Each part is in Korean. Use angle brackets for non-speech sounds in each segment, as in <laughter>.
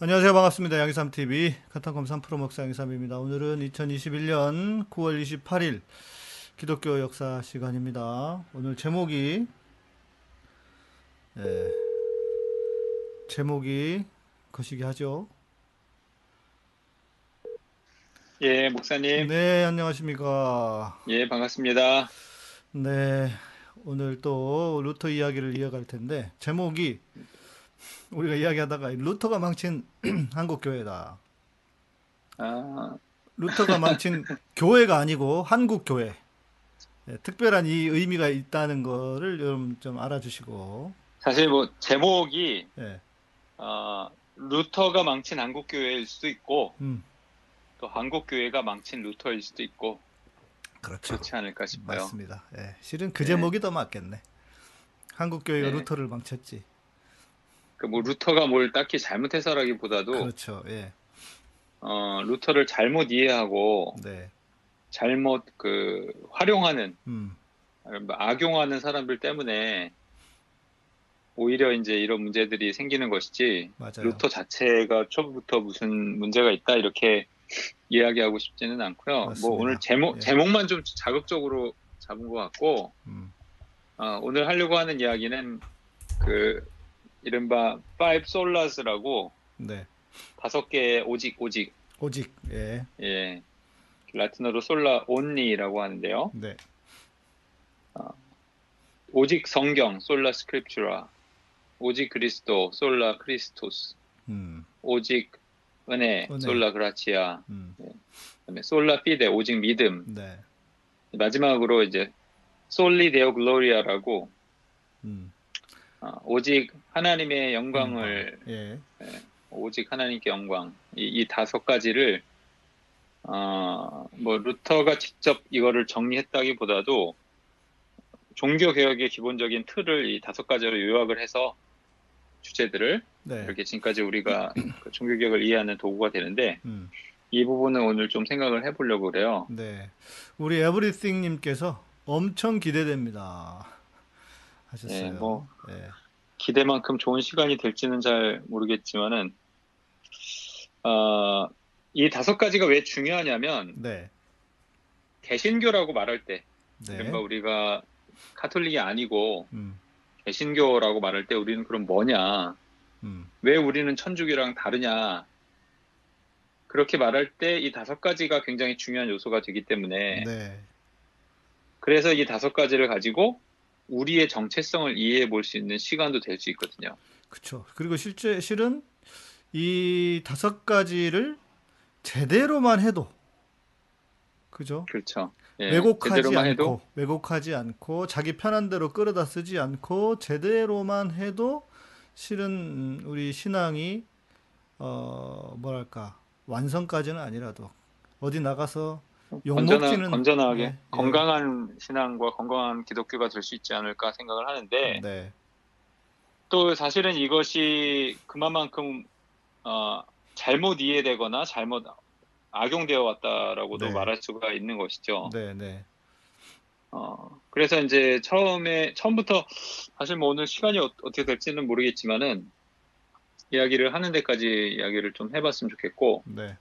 안녕하세요. 반갑습니다. 양희삼 TV 카타콤 3프로 목사 양희삼입니다. 오늘은 2021년 9월 28일 기독교 역사 시간입니다. 오늘 제목이 예, 제목이 거시기 하죠. 예, 목사님. 네, 안녕하십니까. 예, 반갑습니다. 네, 오늘 또 루터 이야기를 이어갈 텐데 제목이 우리가 이야기하다가 루터가 망친 <clears throat> 한국 교회다. 아, 루터가 망친 <laughs> 교회가 아니고 한국 교회. 예, 특별한 이 의미가 있다는 거를 여러분 좀 알아주시고. 사실 뭐 제목이 예, 어, 루터가 망친 한국 교회일 수도 있고 음, 또 한국 교회가 망친 루터일 수도 있고 그렇죠. 그렇지 않을까 싶어요. 맞습니다. 예, 실은 그 네. 제목이 더 맞겠네. 한국 교회가 네. 루터를 망쳤지. 그뭐 루터가 뭘 딱히 잘못해서라기보다도 그렇죠. 예, 어, 루터를 잘못 이해하고 네, 잘못 그 활용하는 음, 악용하는 사람들 때문에 오히려 이제 이런 문제들이 생기는 것이지 맞아요. 루터 자체가 초부터 무슨 문제가 있다 이렇게 이야기하고 싶지는 않고요. 맞습니다. 뭐 오늘 제목 예. 제목만 좀 자극적으로 잡은 것 같고 음, 어, 오늘 하려고 하는 이야기는 그 이른바 Five Solas라고 네, 다섯 개의 오직 오직. 오직 예, 예. 라틴어로 솔라 온리라고 하는데요. 네, 오직 성경 솔라 스크립츄라 오직 그리스도 솔라 크리스토스 음, 오직 은혜, 은혜. 솔라 그라치아 음, 그다음에 sola fide 오직 믿음. 네, 마지막으로 이제 soli Deo gloria라고 음, 어, 오직 하나님의 영광을 예, 오직 하나님께 영광 이, 이 다섯 가지를 어, 뭐 루터가 직접 이거를 정리했다기보다도 종교 개혁의 기본적인 틀을 이 다섯 가지로 요약을 해서 주제들을 네, 이렇게 지금까지 우리가 그 종교 개혁을 이해하는 도구가 되는데 음. 이 부분은 오늘 좀 생각을 해보려고 그래요. 네. 우리 에브리띵님께서 엄청 기대됩니다. 하셨어요. 네, 뭐. 예. 기대만큼 좋은 시간이 될지는 잘 모르겠지만은 어, 이 다섯 가지가 왜 중요하냐면 네. 개신교라고 말할 때 네. 그러니까 우리가 카톨릭이 아니고 음, 개신교라고 말할 때 우리는 그럼 뭐냐 음, 왜 우리는 천주교랑 다르냐 그렇게 말할 때 이 다섯 가지가 굉장히 중요한 요소가 되기 때문에 네. 그래서 이 다섯 가지를 가지고 우리의 정체성을 이해해 볼 수 있는 시간도 될 수 있거든요. 그쵸. 그리고 실제, 실은 이 다섯 가지를 제대로만 해도, 그죠? 그렇죠. 예, 왜곡하지 않고, 해도 왜곡하지 않고, 자기 편한 대로 끌어다 쓰지 않고, 제대로만 해도, 실은 음, 우리 신앙이, 어, 뭐랄까, 완성까지는 아니라도, 어디 나가서 욕먹지는, 건전하게 예, 예. 건강한 신앙과 건강한 기독교가 될 수 있지 않을까 생각을 하는데 네, 또 사실은 이것이 그만큼 어, 잘못 이해되거나 잘못 악용되어 왔다라고도 네. 말할 수가 있는 것이죠. 네, 네, 어, 그래서 이제 처음에 처음부터 사실 뭐 오늘 시간이 어, 떻게 될지는 모르겠지만은 이야기를 하는 데까지 이야기를 좀 해봤으면 좋겠고 네,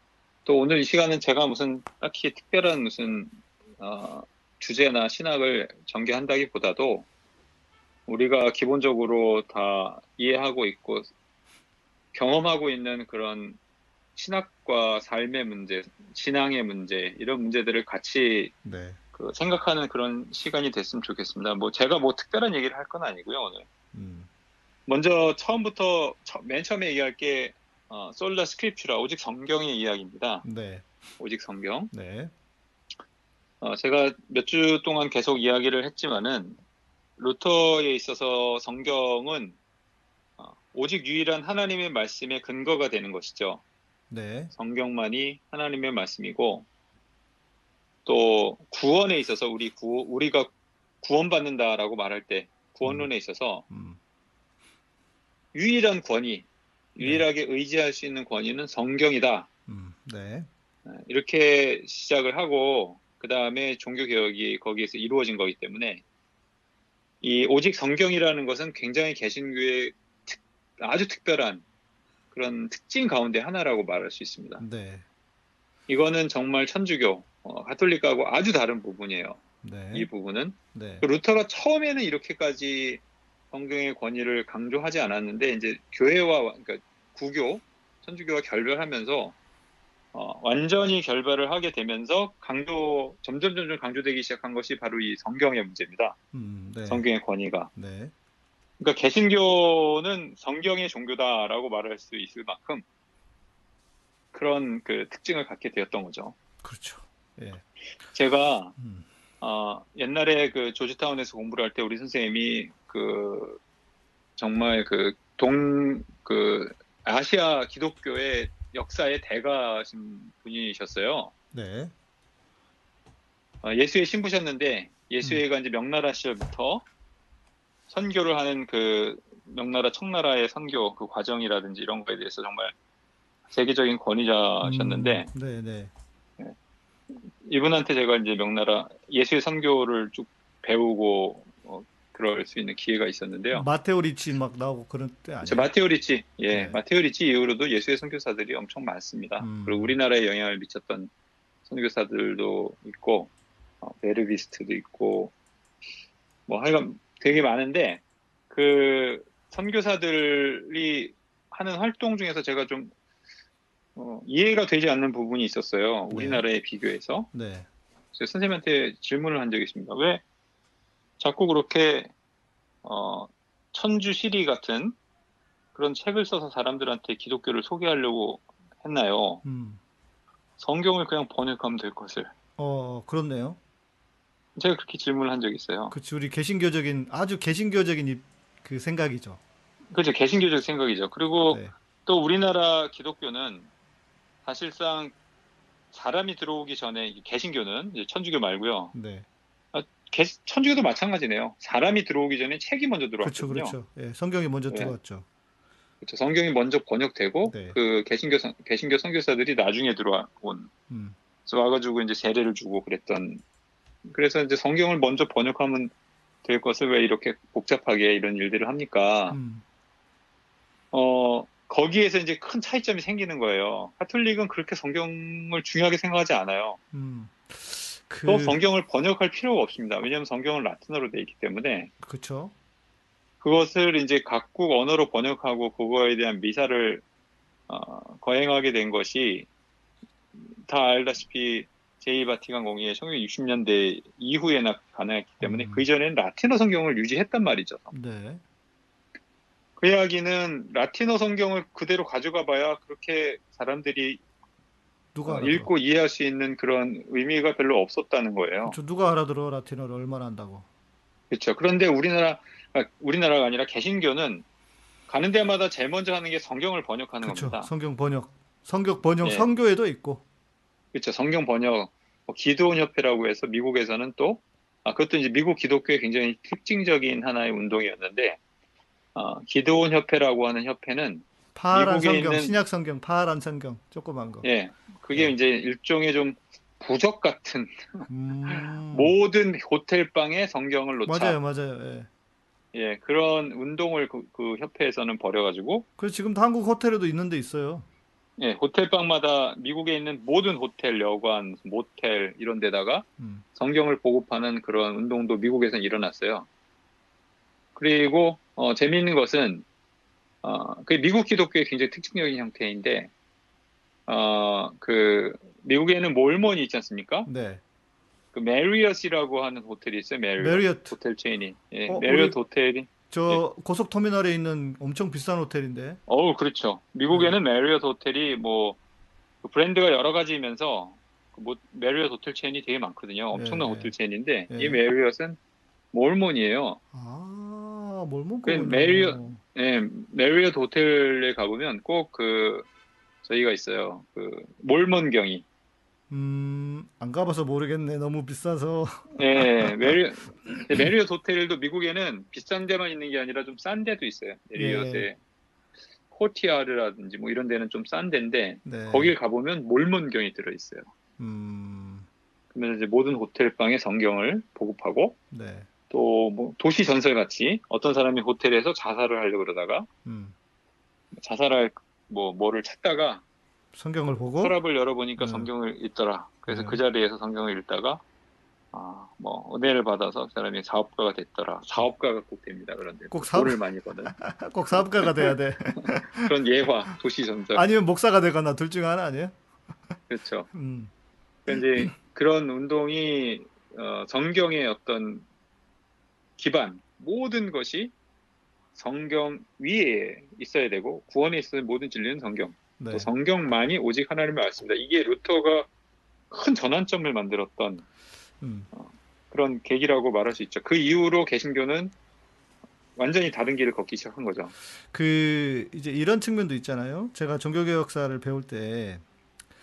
또 오늘 이 시간은 제가 무슨 딱히 특별한 무슨 어, 주제나 신학을 전개한다기보다도 우리가 기본적으로 다 이해하고 있고 경험하고 있는 그런 신학과 삶의 문제, 신앙의 문제 이런 문제들을 같이 네, 그 생각하는 그런 시간이 됐으면 좋겠습니다. 뭐 제가 뭐 특별한 얘기를 할 건 아니고요 오늘. 음, 먼저 처음부터 처- 맨 처음에 얘기할 게 어, 솔라 스크립츄라 오직 성경의 이야기입니다. 네, 오직 성경. 네, 어, 제가 몇 주 동안 계속 이야기를 했지만은 루터에 있어서 성경은 어, 오직 유일한 하나님의 말씀의 근거가 되는 것이죠. 네, 성경만이 하나님의 말씀이고 또 구원에 있어서 우리 구, 우리가 구원받는다라고 말할 때 구원론에 있어서 음, 유일한 권위, 유일하게 의지할 수 있는 권위는 성경이다. 음, 네, 이렇게 시작을 하고 그 다음에 종교 개혁이 거기에서 이루어진 거기 때문에 이 오직 성경이라는 것은 굉장히 개신교의 특- 아주 특별한 그 그런 특징 가운데 하나라고 말할 수 있습니다. 네. 이거는 정말 천주교, 어, 가톨릭하고 아주 다른 부분이에요. 네. 이 부분은 네. 그 루터가 처음에는 이렇게까지 성경의 권위를 강조하지 않았는데 이제 교회와 그러니까 구교, 천주교와 결별하면서 어, 완전히 결별을 하게 되면서 강조 점점 점점 강조되기 시작한 것이 바로 이 성경의 문제입니다. 음, 네. 성경의 권위가. 네. 그러니까 개신교는 성경의 종교다라고 말할 수 있을 만큼 그런 그 특징을 갖게 되었던 거죠. 그렇죠. 예. 제가 음. 어, 옛날에 그 조지타운에서 공부를 할 때 우리 선생님이 그 정말 그 동그 아시아 기독교의 역사의 대가신 분이셨어요. 네. 어, 예수의 신부셨는데 예수회가 이제 명나라 시절부터 선교를 하는 그 명나라 청나라의 선교 그 과정이라든지 이런 거에 대해서 정말 세계적인 권위자셨는데 음, 네, 네. 이분한테 제가 이제 명나라 예수회 선교를 쭉 배우고 어, 그럴 수 있는 기회가 있었는데요. 마테오 리치 막 나오고 그런 때 아니에요? 저 마테오 리치, 예, 네. 마테오 리치 이후로도 예수회 선교사들이 엄청 많습니다. 음. 그리고 우리나라에 영향을 미쳤던 선교사들도 있고, 어, 베르비스트도 있고, 뭐 하여간 되게 많은데 그 선교사들이 하는 활동 중에서 제가 좀 어, 이해가 되지 않는 부분이 있었어요. 네. 우리나라에 비교해서. 네. 선생님한테 질문을 한 적이 있습니다. 왜 자꾸 그렇게 어, 천주 시리 같은 그런 책을 써서 사람들한테 기독교를 소개하려고 했나요? 음. 성경을 그냥 번역하면 될 것을. 어, 그렇네요. 제가 그렇게 질문을 한 적이 있어요. 그치 우리 개신교적인 아주 개신교적인 이- 그 생각이죠. 그렇죠. 개신교적 생각이죠. 그리고 네. 또 우리나라 기독교는 사실상 사람이 들어오기 전에 이 개신교는 천주교 말고요. 네. 개- 천주교도 마찬가지네요. 사람이 들어오기 전에 책이 먼저 그렇죠, 들어왔거든요. 그렇죠. 예, 성경이 먼저 네. 들어왔죠. 그렇죠. 성경이 먼저 번역되고 네. 그 개신교 선- 개신교 선교사들이 나중에 들어온 음. 그래서 와가지고 이제 세례를 주고 그랬던 그래서 이제 성경을 먼저 번역하면 될 것을 왜 이렇게 복잡하게 이런 일들을 합니까? 음. 어 거기에서 이제 큰 차이점이 생기는 거예요. 카톨릭은 그렇게 성경을 중요하게 생각하지 않아요. 음. 그 또 성경을 번역할 필요가 없습니다. 왜냐하면 성경은 라틴어로 돼 있기 때문에 그렇죠. 그것을 이제 각국 언어로 번역하고 그거에 대한 미사를 어, 거행하게 된 것이 다 알다시피 제2바티칸 공의회 1960년대 이후에나 가능했기 때문에 음. 그 이전에는 라틴어 성경을 유지했단 말이죠. 네. 그 이야기는 라틴어 성경을 그대로 가져가 봐야 그렇게 사람들이 누가 어, 알아들어? 읽고 이해할 수 있는 그런 의미가 별로 없었다는 거예요. 그렇죠. 누가 알아들어 라틴어를 얼마나 한다고? 그렇죠. 그런데 우리나라 아, 우리나라가 아니라 개신교는 가는 데마다 제일 먼저 하는 게 성경을 번역하는 그렇죠. 겁니다. 성경 번역, 성경 번역, 예. 성교에도 있고. 그렇죠. 성경 번역 뭐 기도원 협회라고 해서 미국에서는 또 아, 그것도 이제 미국 기독교의 굉장히 특징적인 하나의 운동이었는데 어, 기도원 협회라고 하는 협회는 파란 성경, 있는- 신약 성경, 파란 성경, 조그만 거. 예 그게 네. 이제 일종의 좀 부적 같은 음. <laughs> 모든 호텔 방에 성경을 놓자 맞아요, 맞아요. 예. 예 그런 운동을 그, 그 협회에서는 벌여가지고 그래서 지금도 한국 호텔에도 있는 데 있어요. 예 호텔 방마다 미국에 있는 모든 호텔 여관 모텔 이런 데다가 음. 성경을 보급하는 그런 운동도 미국에서는 일어났어요. 그리고 어, 재미있는 것은 어, 그 미국 기독교의 굉장히 특징적인 형태인데 어, 그 미국에는 몰몬이 있지 않습니까? 네. 그 메리엇이라고 하는 호텔이 있어요. 메리엇, 메리엇. 호텔 체인이. 예, 어, 메리엇 호텔이. 저 고속터미널에 있는 엄청 비싼 호텔인데. 어우 그렇죠. 미국에는 메리엇 호텔이 뭐 그 브랜드가 여러 가지이면서 그 뭐, 메리엇 호텔 체인이 되게 많거든요. 엄청난 예, 호텔 체인인데 예. 이 메리엇은 몰몬이에요. 아, 몰몬교 그 메리엇- 예, 메리엇 호텔에 가보면 꼭 그 저희가 있어요. 그 몰몬경이. 음, 안 가봐서 모르겠네. 너무 비싸서. 예, 메리 메리엇 호텔도 미국에는 비싼 데만 있는 게 아니라 좀 싼 데도 있어요. 메리엇에 예. 코트야드라든지 뭐 이런 데는 좀 싼 데인데 네. 거길 가보면 몰몬경이 들어 있어요. 음, 그러면 이제 모든 호텔 방에 성경을 보급하고 네. 또 뭐 도시 전설 같이 어떤 사람이 호텔에서 자살을 하려고 그러다가 음, 자살할 뭐 뭐를 찾다가 성경을 보고 서랍을 열어보니까 음. 성경을 읽더라. 그래서 음. 그 자리에서 성경을 읽다가 아, 뭐 은혜를 받아서 그 사람이 사업가가 됐더라. 사업가가 꼭 됩니다. 그런데 꼭 사업- 돈을 많이 버는 <laughs> 꼭 사업가가 돼야 돼. <laughs> 그런 예화, 도시 전설. 아니면 목사가 되거나 둘 중 하나 아니에요? 그렇죠. 음. 그러니까 이제 그런 운동이 어, 성경의 어떤 기반 모든 것이 성경 위에 있어야 되고 구원에 있어서 모든 진리는 성경. 네. 또 성경만이 오직 하나님의 말씀이다. 이게 루터가 큰 전환점을 만들었던 음. 그런 계기라고 말할 수 있죠. 그 이후로 개신교는 완전히 다른 길을 걷기 시작한 거죠. 그 이제 이런 측면도 있잖아요. 제가 종교개혁사를 배울 때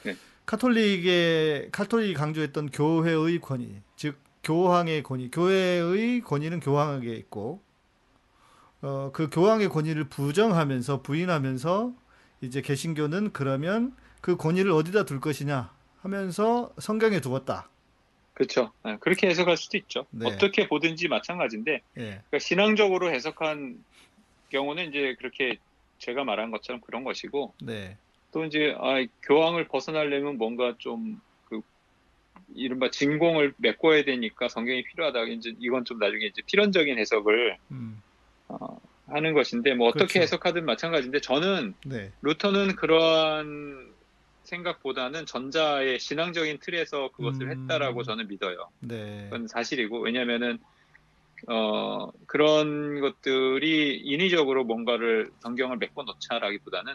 네. 카톨릭의 카톨릭이 강조했던 교회의 권위, 즉 교황의 권위, 교회의 권위는 교황에게 있고 어, 그 교황의 권위를 부정하면서 부인하면서 이제 개신교는 그러면 그 권위를 어디다 둘 것이냐 하면서 성경에 두었다. 그렇죠. 네, 그렇게 해석할 수도 있죠. 네. 어떻게 보든지 마찬가지인데 예. 그러니까 신앙적으로 해석한 경우는 이제 그렇게 제가 말한 것처럼 그런 것이고 네. 또 이제 아, 교황을 벗어나려면 뭔가 좀그 이른바 진공을 메꿔야 되니까 성경이 필요하다. 이제 이건 좀 나중에 이제 필연적인 해석을 음. 어, 하는 것인데 뭐 어떻게 그렇죠. 해석하든 마찬가지인데 저는 네. 루터는 그러한 생각보다는 전자의 신앙적인 틀에서 그것을 음. 했다라고 저는 믿어요. 네. 그건 사실이고 왜냐하면은 어, 그런 것들이 인위적으로 뭔가를 성경을 메꿔 놓자라기보다는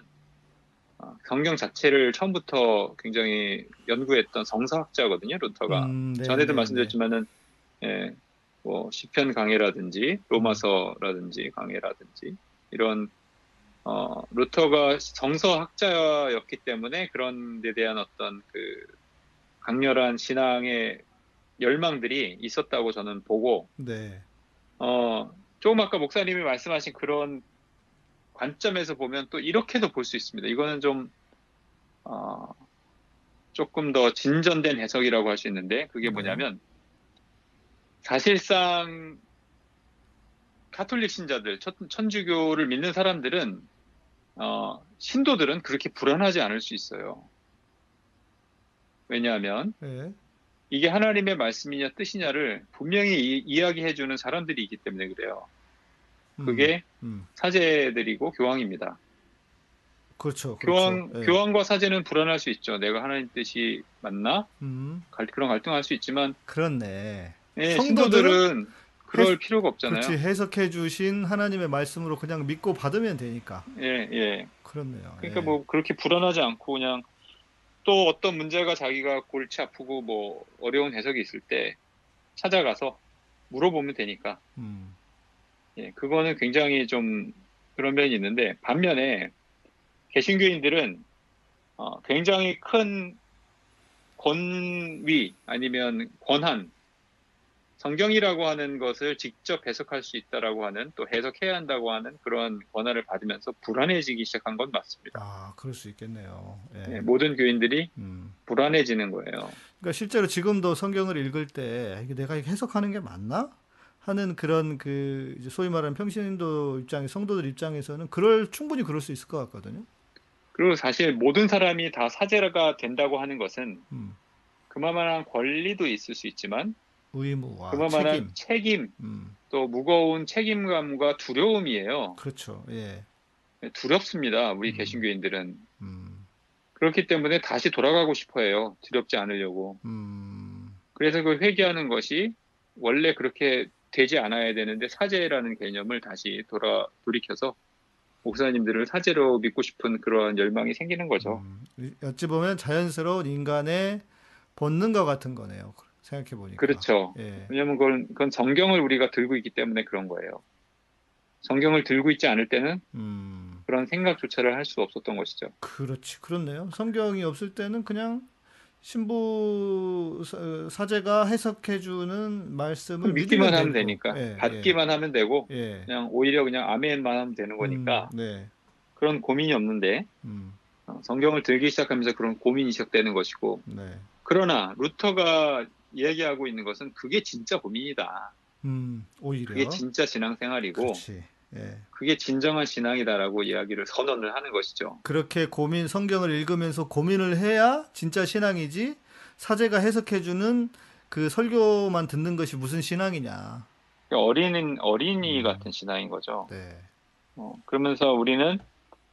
어, 성경 자체를 처음부터 굉장히 연구했던 성서학자거든요, 루터가. 음, 네, 전에도 네, 말씀드렸지만은 예, 뭐 시편 강해라든지 로마서라든지 강해라든지 이런 어, 루터가 성서학자였기 때문에 그런 데 대한 어떤 그 강렬한 신앙의 열망들이 있었다고 저는 보고 네. 어, 조금 아까 목사님이 말씀하신 그런 관점에서 보면 또 이렇게도 볼 수 있습니다. 이거는 좀 어, 조금 더 진전된 해석이라고 할 수 있는데 그게 네. 뭐냐면 사실상 카톨릭 신자들 천, 천주교를 믿는 사람들은 어, 신도들은 그렇게 불안하지 않을 수 있어요. 왜냐하면 네. 이게 하나님의 말씀이냐 뜻이냐를 분명히 이, 이야기해주는 사람들이 있기 때문에 그래요. 음, 그게 음. 사제들이고 교황입니다. 그렇죠. 교황, 그렇죠. 예. 교황과 사제는 불안할 수 있죠. 내가 하나님 뜻이 맞나? 음, 갈- 그런 갈등할 수 있지만 그렇네. 예, 성도들은 신도들은 그럴 해- 필요가 없잖아요. 그렇지 해석해 주신 하나님의 말씀으로 그냥 믿고 받으면 되니까. 예, 예. 그렇네요. 그러니까 예. 뭐 그렇게 불안하지 않고 그냥 또 어떤 문제가 자기가 골치 아프고 뭐 어려운 해석이 있을 때 찾아가서 물어보면 되니까 음, 예, 그거는 굉장히 좀 그런 면이 있는데 반면에 개신교인들은 어, 굉장히 큰 권위 아니면 권한 성경이라고 하는 것을 직접 해석할 수 있다라고 하는 또 해석해야 한다고 하는 그런 권한을 받으면서 불안해지기 시작한 건 맞습니다. 아, 그럴 수 있겠네요. 예. 예, 모든 교인들이 음. 불안해지는 거예요. 그러니까 실제로 지금도 성경을 읽을 때 내가 해석하는 게 맞나? 하는 그런 그 소위 말하는 평신도 입장에 성도들 입장에서는 그럴 충분히 그럴 수 있을 것 같거든요. 그리고 사실 모든 사람이 다 사제가 된다고 하는 것은 음. 그만한 권리도 있을 수 있지만 의무와 그만한 책임. 책임, 음. 또 무거운 책임감과 두려움이에요. 그렇죠. 예. 두렵습니다. 우리 음. 개신교인들은 음. 그렇기 때문에 다시 돌아가고 싶어해요. 두렵지 않으려고. 음. 그래서 그 회개하는 것이 원래 그렇게 되지 않아야 되는데 사제라는 개념을 다시 돌아 돌이켜서 목사님들을 사제로 믿고 싶은 그러한 열망이 생기는 거죠. 음. 어찌 보면 자연스러운 인간의 본능과 같은 거네요. 생각해 보니까. 그렇죠. 예. 왜냐하면 그건, 그건 성경을 우리가 들고 있기 때문에 그런 거예요. 성경을 들고 있지 않을 때는 음. 그런 생각조차를 할 수 없었던 것이죠. 그렇지. 그렇네요. 성경이 없을 때는 그냥 신부 사- 사제가 해석해 주는 말씀을 믿기만 하면. 되니까 예, 받기만 하면 되고 예. 예. 그냥 오히려 그냥 아멘만 하면 되는 거니까 음, 네. 그런 고민이 없는데 음. 어, 성경을 들기 시작하면서 그런 고민이 시작되는 것이고 네. 그러나 루터가 이야기하고 있는 것은 그게 진짜 고민이다. 음. 오히려 그게 진짜 신앙생활이고 그렇지. 예. 그게 진정한 신앙이다라고 이야기를 선언을 하는 것이죠. 그렇게 고민 성경을 읽으면서 고민을 해야 진짜 신앙이지 사제가 해석해주는 그 설교만 듣는 것이 무슨 신앙이냐. 그러니까 어린인 어린이 음. 같은 신앙인 거죠. 네. 어, 그러면서 우리는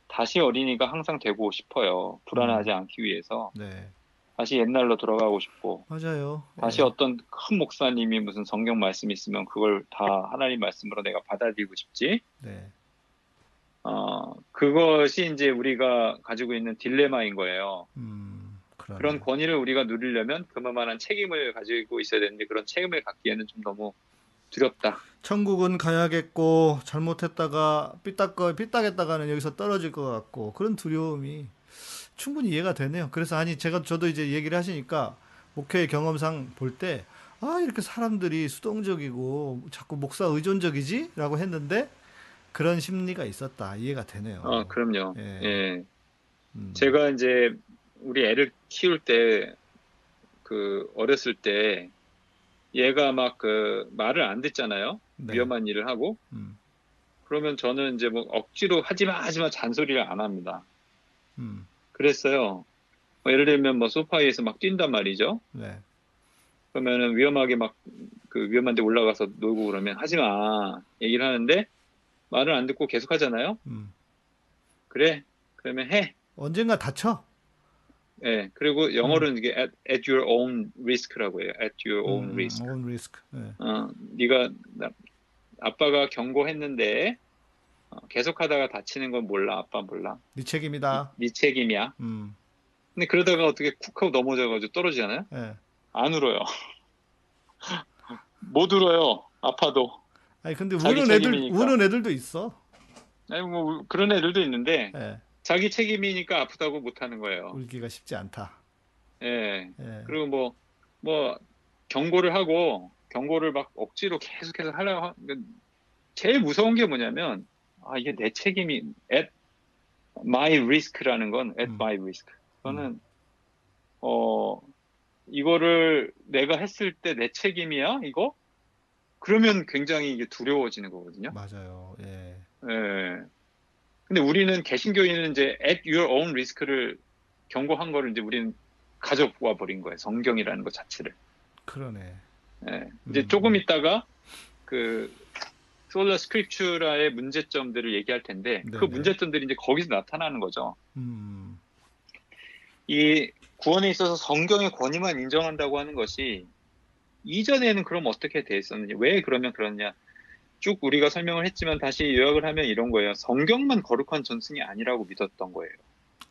다시 어린이가 항상 되고 싶어요. 불안하지 음. 않기 위해서 네. 다시 옛날로 돌아가고 싶고 맞아요. 다시 예. 어떤 큰 목사님이 무슨 성경 말씀 있으면 그걸 다 하나님 말씀으로 내가 받아들이고 싶지. 네. 어, 그것이 이제 우리가 가지고 있는 딜레마인 거예요. 음. 그런 권위를 우리가 누리려면 그만한 책임을 가지고 있어야 되는데 그런 책임을 갖기에는 좀 너무 두렵다. 천국은 가야겠고 잘못했다가 삐딱거 삐딱했다가는 여기서 떨어질 것 같고 그런 두려움이 충분히 이해가 되네요. 그래서 아니 제가 저도 이제 얘기를 하시니까 목회의 경험상 볼 때 아 이렇게 사람들이 수동적이고 자꾸 목사 의존적이지라고 했는데 그런 심리가 있었다 이해가 되네요. 어, 그럼요. 예. 예. 음, 제가 이제 우리 애를 키울 때 그 어렸을 때 얘가 막 그 말을 안 듣잖아요. 네. 위험한 일을 하고 음, 그러면 저는 이제 뭐 억지로 하지마 하지마 잔소리를 안 합니다. 음, 그랬어요. 뭐 예를 들면 뭐 소파에서 막 뛴단 말이죠. 네. 그러면은 위험하게 막 그 위험한 데 올라가서 놀고 그러면 하지 마 얘기를 하는데 말을 안 듣고 계속 하잖아요. 음. 그래 그러면 해. 언젠가 다쳐. 예. 그리고 영어로는 이게 at, at your own risk라고 해요. at your own 음, risk. own risk. 네. 어, 네가 나- 아빠가 경고했는데 어, 계속하다가 다치는 건 몰라. 아빠 몰라. 네 책임이다. 네 책임이야. 음, 근데 그러다가 어떻게 쿡 하고 넘어져가지고 떨어지잖아요. 예. 안 울어요. <laughs> 못 울어요. 아파도. 아니 근데 우는 애들 책임이니까. 우는 애들도 있어. 아니 뭐 울- 그런 애들도 있는데 예. 자기 책임이니까 아프다고 못 하는 거예요. 울기가 쉽지 않다. 예. 예. 그리고 뭐, 뭐, 경고를 하고, 경고를 막 억지로 계속해서 하려고, 하- 제일 무서운 게 뭐냐면, 아, 이게 내 책임이, at my risk라는 건, at 음. my risk. 그거는, 어, 이거를 내가 했을 때 내 책임이야? 이거? 그러면 굉장히 이게 두려워지는 거거든요. 맞아요. 예. 예. 근데 우리는 개신교인은 이제 at your own risk를 경고한 거를 이제 우리는 가져와 버린 거예요. 성경이라는 것 자체를. 그러네. 예. 이제 음. 조금 있다가 그 솔라 스크립츄라의 문제점들을 얘기할 텐데 그 네네. 문제점들이 이제 거기서 나타나는 거죠. 음. 이 구원에 있어서 성경의 권위만 인정한다고 하는 것이 이전에는 그럼 어떻게 돼 있었느냐? 왜 그러면 그러냐? 쭉 우리가 설명을 했지만 다시 요약을 하면 이런 거예요. 성경만 거룩한 전승이 아니라고 믿었던 거예요.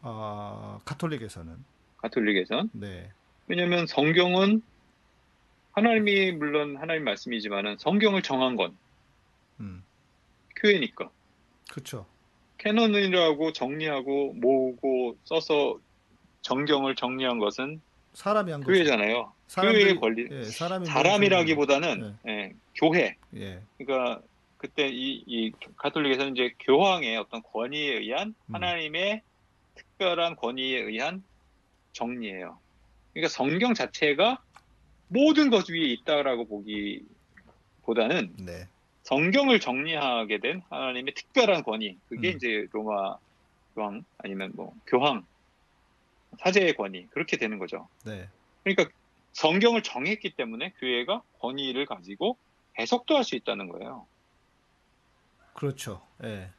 아, 카톨릭에서는 가톨릭에선. 네. 왜냐하면 성경은 하나님이 물론 하나님 말씀이지만은 성경을 정한 건 음. 교회니까 그렇죠. canon이라고 정리하고 모으고 써서 정경을 정리한 것은 사람이 한. 교회잖아요. 교회의 권리 예, 사람이 사람이라기보다는 예, 교회. 예. 그러니까 그때 이, 이 가톨릭에서는 이제 교황의 어떤 권위에 의한 음. 하나님의 특별한 권위에 의한 정리예요. 그러니까 성경 자체가 모든 것 위에 있다라고 보기보다는 네. 성경을 정리하게 된 하나님의 특별한 권위. 그게 음. 이제 로마 교황 아니면 뭐 교황 사제의 권위 그렇게 되는 거죠. 네. 그러니까 성경을 정했기 때문에 교회가 권위를 가지고 해석도 할 수 있다는 거예요. 그렇죠. 예.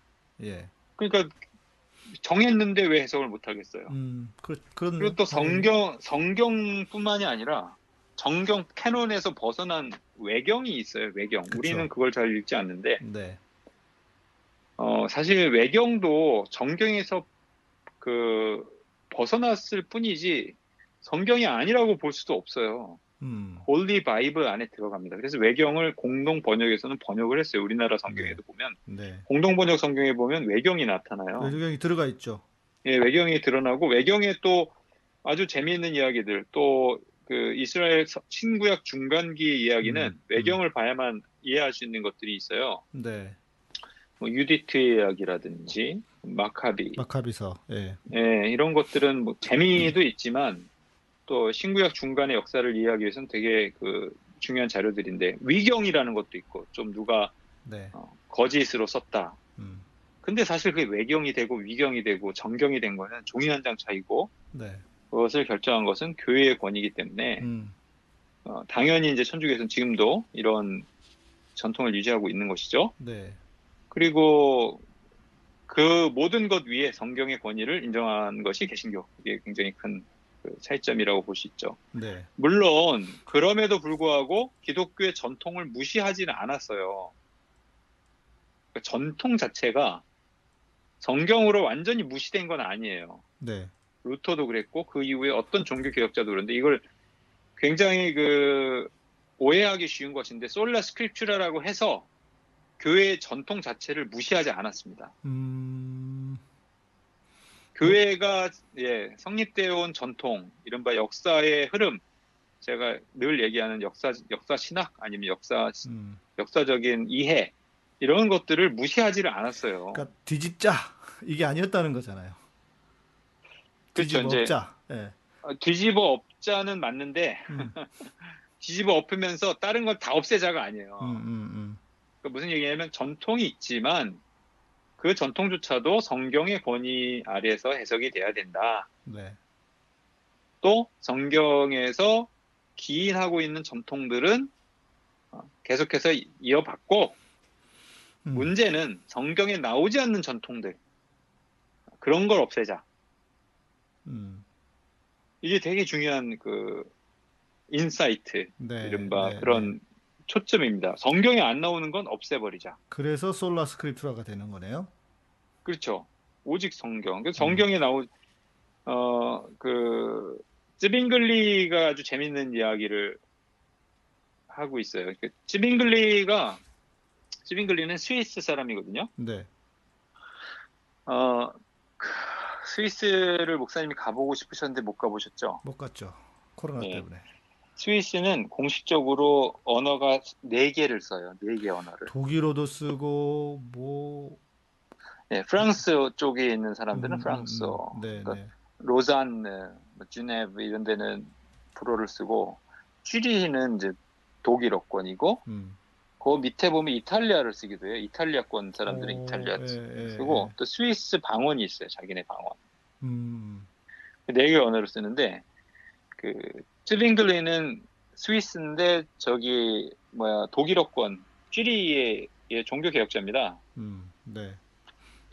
예. 그러니까 정했는데 왜 해석을 못 하겠어요? 음. 그 그런 그리고 또 성경 성경뿐만이 아니라 정경 캐논에서 벗어난 외경이 있어요. 외경. 그쵸. 우리는 그걸 잘 읽지 않는데 네. 어, 사실 외경도 정경에서 그 벗어났을 뿐이지 성경이 아니라고 볼 수도 없어요. 음. Holy Bible 안에 들어갑니다. 그래서 외경을 공동 번역에서는 번역을 했어요. 우리나라 성경에도 보면 네. 공동 번역 성경에 보면 외경이 나타나요. 외경이 들어가 있죠. 예, 외경이 드러나고 외경에 또 아주 재미있는 이야기들 또 그 이스라엘 서- 신구약 중간기 이야기는 음, 음. 외경을 봐야만 이해할 수 있는 것들이 있어요. 네. 뭐 유디트의 이야기라든지 마카비 마카비서. 예. 예, 이런 것들은 뭐 재미도 있지만 또 신구약 중간의 역사를 이해하기 위해서는 되게 그 중요한 자료들인데 위경이라는 것도 있고 좀 누가 네. 어, 거짓으로 썼다. 음. 근데 사실 그게 외경이 되고 위경이 되고 정경이 된 거는 종이 한 장 차이고 네. 그것을 결정한 것은 교회의 권위이기 때문에 음. 어, 당연히 이제 천주교에서는 지금도 이런 전통을 유지하고 있는 것이죠. 네. 그리고 그 모든 것 위에 성경의 권위를 인정한 것이 개신교. 이게 굉장히 큰 그 차이점이라고 볼 수 있죠. 네. 물론 그럼에도 불구하고 기독교의 전통을 무시하지는 않았어요. 그 전통 자체가 성경으로 완전히 무시된 건 아니에요. 네. 루터도 그랬고 그 이후에 어떤 종교 개혁자도 그런데 이걸 굉장히 그 오해하기 쉬운 것인데 솔라 스크립츄라라고 해서 교회의 전통 자체를 무시하지 않았습니다. 음. 교회가 예, 성립되어 온 전통, 이른바 역사의 흐름, 제가 늘 얘기하는 역사 역사 신학 아니면 역사 음. 역사적인 이해 이런 것들을 무시하지를 않았어요. 그러니까 뒤집자 이게 아니었다는 거잖아요. 그렇죠, 뒤집어 이제- 엎자. 예. 어, 뒤집어 엎자는 맞는데 음. <laughs> 뒤집어 엎으면서 다른 걸 다 없애자가 아니에요. 음, 음, 그러니까 무슨 얘기냐면 전통이 있지만 그 전통조차도 성경의 권위 아래에서 해석이 돼야 된다. 음. 네. 또 성경에서 기인하고 있는 전통들은 어, 계속해서 이- 이어받고 음. 문제는 성경에 나오지 않는 전통들 그런 걸 없애자. 음. 이게 되게 중요한 그 insight 네. 이른바 네, 그런 네. 초점입니다. 성경에 안 나오는 건 없애버리자. 그래서 sola scriptura가 되는 거네요. 그렇죠. 오직 성경. 음. 그래서 성경에 나오 어그 쯔빙글리가 아주 재밌는 이야기를 하고 있어요. 그 쯔빙글리가 쯔빙글리는 스위스 사람이거든요. 네. 어 그, 스위스를 목사님이 가보고 싶으셨는데 못 가보셨죠. 못 갔죠. 코로나 네. 때문에. 스위스는 공식적으로 언어가 네 개를 써요. 네 개 언어를. 독일어도 쓰고 뭐 네, 프랑스 쪽에 있는 사람들은 음, 프랑스어, 음, 음. 네, 그러니까 네. 로잔느, 뭐 주네브 이런 데는 불어를 쓰고 쥐리히는 이제 독일어권이고 음. 그 밑에 보면 이탈리아를 쓰기도 해요. 이탈리아권 사람들은 오, 이탈리아 예, 예, 쓰고 예. 또 스위스 방언이 있어요. 자기네 방언. 음. 네개 언어를 쓰는데 그 쯔빙글리는 스위스인데 저기 뭐야 독일어권 쥐리히의 종교 개혁자입니다. 음. 네.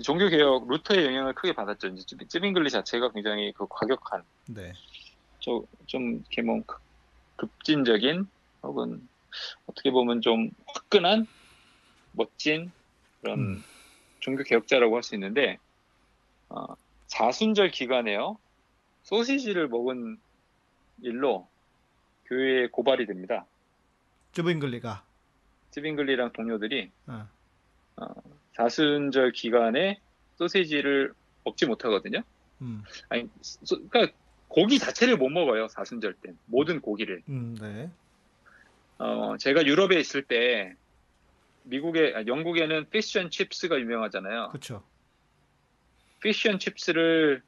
종교 개혁 루터의 영향을 크게 받았죠. 이제 쯔- 쯔빙글리 자체가 굉장히 그 과격한 네. 좀, 좀 이렇게 뭐 급- 급진적인 혹은 어떻게 보면 좀 화끈한 멋진 그런 음. 종교 개혁자라고 할 수 있는데 어, 사순절 기간에요 소시지를 먹은 일로 교회에 고발이 됩니다. 쯔빙글리가 쯔빙글리랑 동료들이 어. 사순절 기간에 소시지를 먹지 못하거든요. 음. 아니, 소- 그러니까 고기 자체를 못 먹어요 사순절 때 모든 고기를. 음. 네. 어, 제가 유럽에 있을 때 미국에 아, 영국에는 fish and chips가 유명하잖아요. 그렇죠. fish and chips를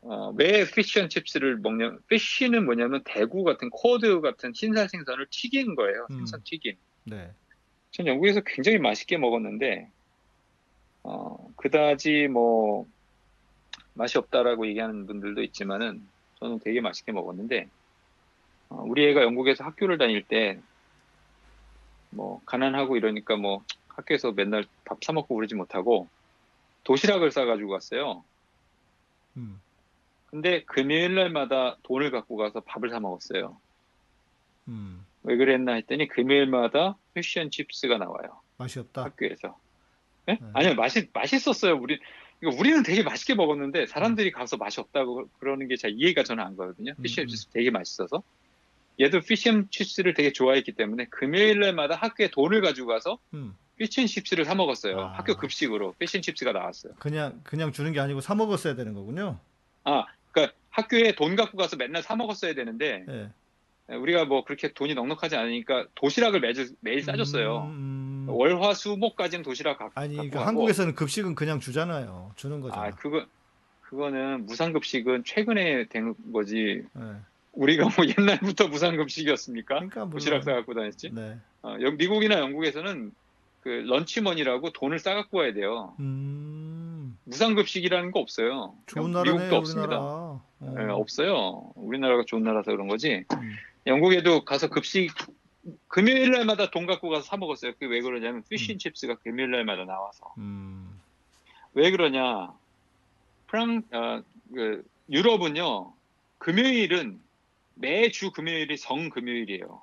어, 왜 fish and chips를 먹냐? fish는 뭐냐면 대구 같은 cod 같은 흰살 생선을 튀긴 거예요. 음. 생선 튀김. 네. 전 영국에서 굉장히 맛있게 먹었는데 어, 그다지 뭐 맛이 없다라고 얘기하는 분들도 있지만은 저는 되게 맛있게 먹었는데 어, 우리 애가 영국에서 학교를 다닐 때 뭐 가난하고 이러니까 뭐 학교에서 맨날 밥 사 먹고 그러지 못하고 도시락을 싸 가지고 갔어요. 음. 근데 금요일 날마다 돈을 갖고 가서 밥을 사 먹었어요. 음. 왜 그랬나 했더니 금요일마다 and chips가 나와요. 맛이 없다. 학교에서. 예? 네. 아니요, 맛이, 맛있었어요. 우리, 이거 우리는 되게 맛있게 먹었는데, 사람들이 가서 맛이 없다고 그러는 게 잘 이해가 저는 안 가거든요. 음, fish and 음. chips 되게 맛있어서. 얘도 fish and chips를 되게 좋아했기 때문에, 금요일 날마다 학교에 돈을 가지고 가서 음. fish and chips를 사 먹었어요. 아. 학교 급식으로 fish and chips가 나왔어요. 그냥 그냥 주는 게 아니고 사 먹었어야 되는 거군요. 그러니까 학교에 돈 갖고 가서 맨날 사 먹었어야 되는데, 예. 우리가 뭐 그렇게 돈이 넉넉하지 않으니까 도시락을 매주, 매일 싸줬어요. 음, 음. 월화 수목까지는 도시락 갖- 아니 갖고 그 가고. 한국에서는 급식은 그냥 주잖아요. 주는 거잖아. 아, 그거, 그거는 무상급식은 최근에 된 거지. 예. 우리가 뭐 옛날부터 무상급식이었습니까? 그러니까 물론- 도시락 싸갖고 다녔지. 네. 어, 여- 미국이나 영국에서는 그 런치머니라고 돈을 싸갖고 와야 돼요. 음, 무상급식이라는 거 없어요. 좋은 미국도 나라네, 없습니다. 우리나라. 어. 예, 없어요. 우리나라가 좋은 나라서 그런 거지. 음. 영국에도 가서 급식 금요일 날마다 돈 갖고 가서 사 먹었어요. 그게 왜 그러냐면 피쉬앤칩스가 금요일 날마다 나와서 음, 왜 그러냐? 프랑 어, 그 유럽은요 금요일은 매주 금요일이 성 금요일이에요.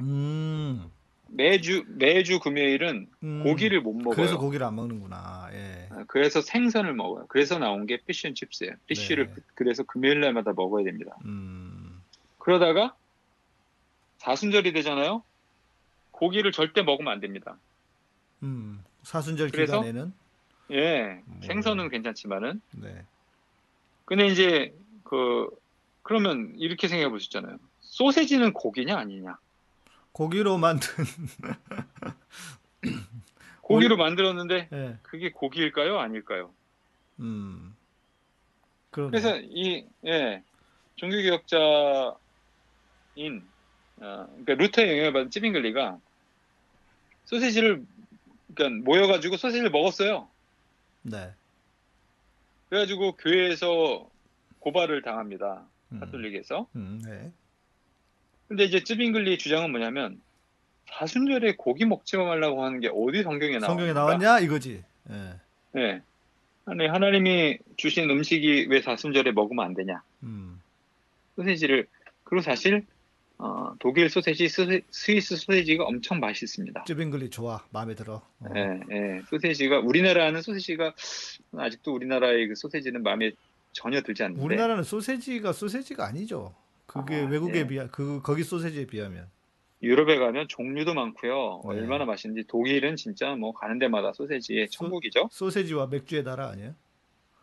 음, 매주 매주 금요일은 음. 고기를 못 먹어요. 그래서 고기를 안 먹는구나. 예. 어, 그래서 생선을 먹어요. 그래서 나온 게 피쉬앤칩스예요. 피쉬를 네. 그- 그래서 금요일 날마다 먹어야 됩니다. 음, 그러다가 사순절이 되잖아요. 고기를 절대 먹으면 안 됩니다. 음, 사순절 그래서? 기간에는 예, 음. 생선은 괜찮지만은 네. 근데 이제 그 그러면 이렇게 생각해 볼 수 있잖아요. 소세지는 고기냐 아니냐? 고기로 만든 <laughs> 고기로 만들었는데 예. 그게 고기일까요? 아닐까요? 음. 그러네. 그래서 이 예, 종교개혁자인 어, 그러니까 루터의 영향을 받은 찌빙글리가 소세지를 그러니까 모여가지고 소세지를 먹었어요. 네. 그래가지고 교회에서 고발을 당합니다. 음. 가톨릭에서. 음, 네. 근데 이제 쯔빙글리의 주장은 뭐냐면 사순절에 고기 먹지 말라고 하는 게 어디 성경에 나와? 성경에 나왔냐 이거지. 예. 네. 아니 하나님이 주신 음식이 왜 사순절에 먹으면 안 되냐? 음. 소세지를 그리고 사실 어, 독일 소세지, 스위- 스위스 소세지가 엄청 맛있습니다. 쯔빙글리 좋아. 마음에 들어. 어. 예, 예. 소세지가 우리나라는 소세지가 아직도 우리나라의 그 소세지는 마음에 전혀 들지 않는데 우리나라는 소세지가 소세지가 아니죠. 그게 아, 외국에 예. 비하 그 거기 소세지에 비하면. 유럽에 가면 종류도 많고요. 네. 얼마나 맛있는지 독일은 진짜 뭐 가는 데마다 소세지의 천국이죠. 소 세지와 맥주의 나라 아니에요?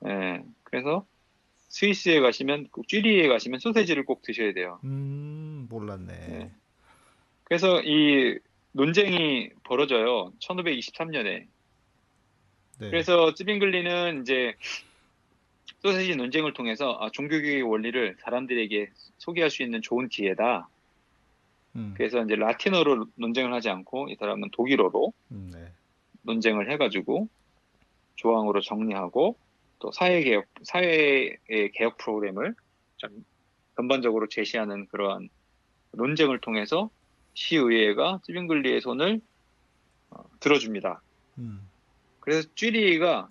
예. 그래서 스위스에 가시면 꼭 쥐리에 가시면 소세지를 꼭 드셔야 돼요. 음, 몰랐네. 네. 그래서 이 논쟁이 벌어져요. 1523년에. 네. 그래서 찌빙글리는 이제 소세지 논쟁을 통해서 아, 종교교육의 원리를 사람들에게 소개할 수 있는 좋은 기회다. 음, 그래서 이제 라틴어로 논쟁을 하지 않고 이 사람은 독일어로 음, 네. 논쟁을 해가지고 조항으로 정리하고 또 사회개혁, 사회의 개혁 프로그램을 좀 전반적으로 제시하는 그러한 논쟁을 통해서 시의회가 찌빙글리의 손을 어, 들어줍니다. 음. 그래서 쥐리가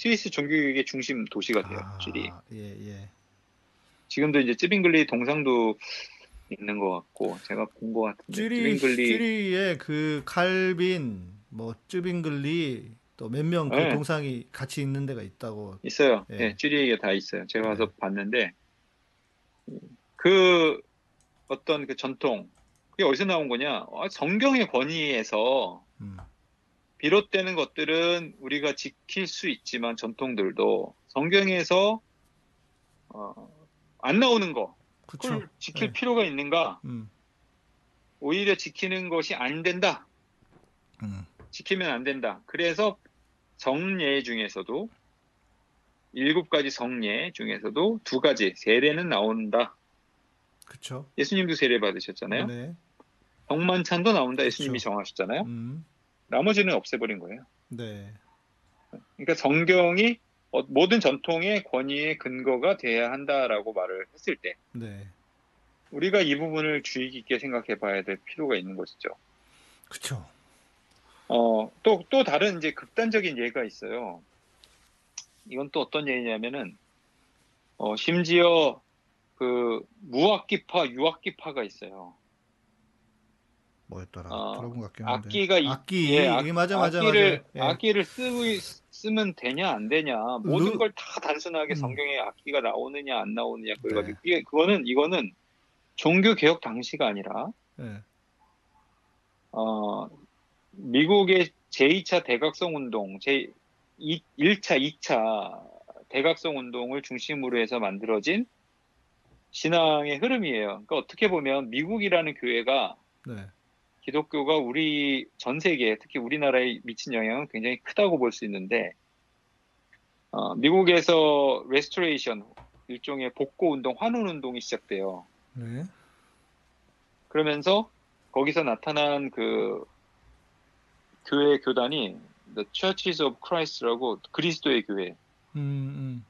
스위스 종교교육의 중심 도시가 돼요. 아, 쥐리. 예, 예. 지금도 이제 찌빙글리 동상도 있는 것 같고 제가 본 것 같은데 쥐리 찌빙글리 쥐리에 그 칼빈 뭐 쯔빙글리 또 몇 명그 네. 동상이 같이 있는 데가 있다고. 있어요. 예. 예, 쥐리에 다 있어요. 제가 가서 네. 봤는데 그 어떤 그 전통 그게 어디서 나온 거냐? 어, 성경의 권위에서 음. 비롯되는 것들은 우리가 지킬 수 있지만 전통들도 성경에서 어, 안 나오는 거 그쵸. 그걸 지킬 네. 필요가 있는가? 음. 오히려 지키는 것이 안 된다. 음. 지키면 안 된다. 그래서 정예 중에서도 일곱 가지 성예 중에서도 두 가지 세례는 나온다. 그쵸. 예수님도 세례 받으셨잖아요. 네. 병만찬도 나온다. 예수님이 그쵸. 정하셨잖아요. 음. 나머지는 없애버린 거예요. 네. 그러니까 성경이 어, 모든 전통의 권위의 근거가 돼야 한다라고 말을 했을 때 네. 우리가 이 부분을 주의 깊게 생각해 봐야 될 필요가 있는 것이죠. 그쵸. 어, 또, 또 다른 이제 극단적인 예가 있어요. 이건 또 어떤 예냐면은, 어, 심지어 그 무악기파, 유악기파가 있어요. 뭐였더라. 어, 것 같긴 한데. 악기가 이- 악기. 예, 악- 이게 맞아 맞아 악기를, 맞아. 예. 악기를 쓰고, 쓰면 되냐, 안 되냐. 모든 르- 걸다 단순하게 음. 성경에 악기가 나오느냐, 안 나오느냐. 그걸 네. 이게, 그거는, 이거는 종교 개혁 당시가 아니라, 예. 어, 미국의 제2차 대각성 운동, 제 1차, 2차 대각성 운동을 중심으로 해서 만들어진 신앙의 흐름이에요. 그러니까 어떻게 보면 미국이라는 교회가 네. 기독교가 우리 전 세계, 특히 우리나라에 미친 영향은 굉장히 크다고 볼 수 있는데, 어, 미국에서 Restoration, 일종의 복고 운동, 환원 운동이 시작돼요. 교회 교단이 The Churches of Christ라고 그리스도의 교회. 음, 음.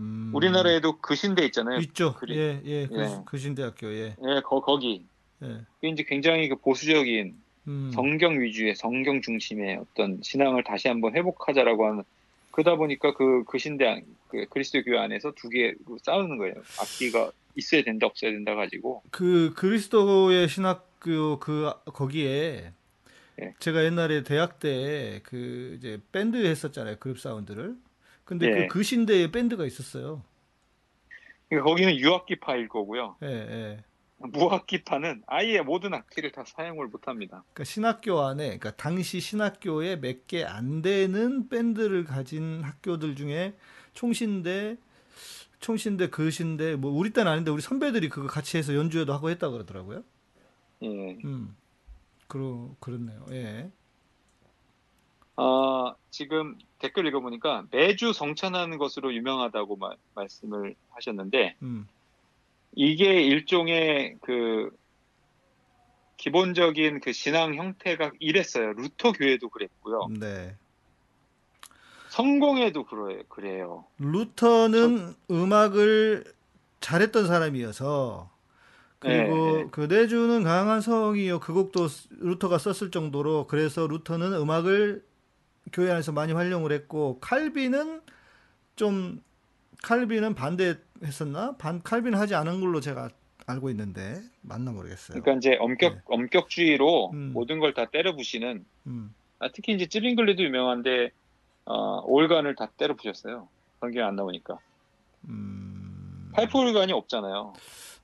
음. 우리나라에도 그 신대 있잖아요. 있죠. 그리- 예, 예. 그, 예. 그 신대학교. 예. 예, 거, 거기. 예. 그게 이제 굉장히 그 보수적인 음. 성경 위주의 성경 중심의 어떤 신앙을 다시 한번 회복하자라고 하는 그러다 보니까 그, 그 신대 그 그리스도 교회 안에서 두 개로 싸우는 거예요. 악기가 있어야 된다 없어야 된다 가지고 그 그리스도의 신학교 그 거기에 예. 제가 옛날에 대학 때 그 이제 밴드 했었잖아요. 그룹 사운드를. 근데 예. 그 그 신대에 밴드가 있었어요. 그러니까 거기는 유악기파일 거고요. 예, 예. 무악기파는 아예 모든 악기를 다 사용을 못합니다. 그러니까 신학교 안에 그러니까 당시 신학교에 몇 개 안 되는 밴드를 가진 학교들 중에 총신대 총신대 그신대 뭐 우리 때는 아닌데 우리 선배들이 그거 같이 해서 연주회도 하고 했다 그러더라고요. 예. 음. 그러 그렇네요. 예. 아, 지금 댓글 읽어보니까 매주 성찬하는 것으로 유명하다고 마- 말씀을 하셨는데 음. 이게 일종의 그 기본적인 그 신앙 형태가 이랬어요. 루터 교회도 그랬고요. 네. 성공회도 그래, 그래요. 루터는 음악을 잘했던 사람이어서 그리고 네, 네. 그 내주는 강한 성이요 그 곡도 루터가 썼을 정도로 그래서 루터는 음악을 교회 안에서 많이 활용을 했고 칼빈은 좀 칼빈은 반대했었나? 반 칼빈은 하지 않은 걸로 제가 알고 있는데 맞나 모르겠어요. 그러니까 이제 엄격 네. 엄격주의로 음. 모든 걸 다 때려 부시는 음. 아, 특히 이제 찌링글리도 유명한데 어, 올간을 다 때려 부셨어요. 성경에 안 나오니까 음. 파이프 올간이 없잖아요.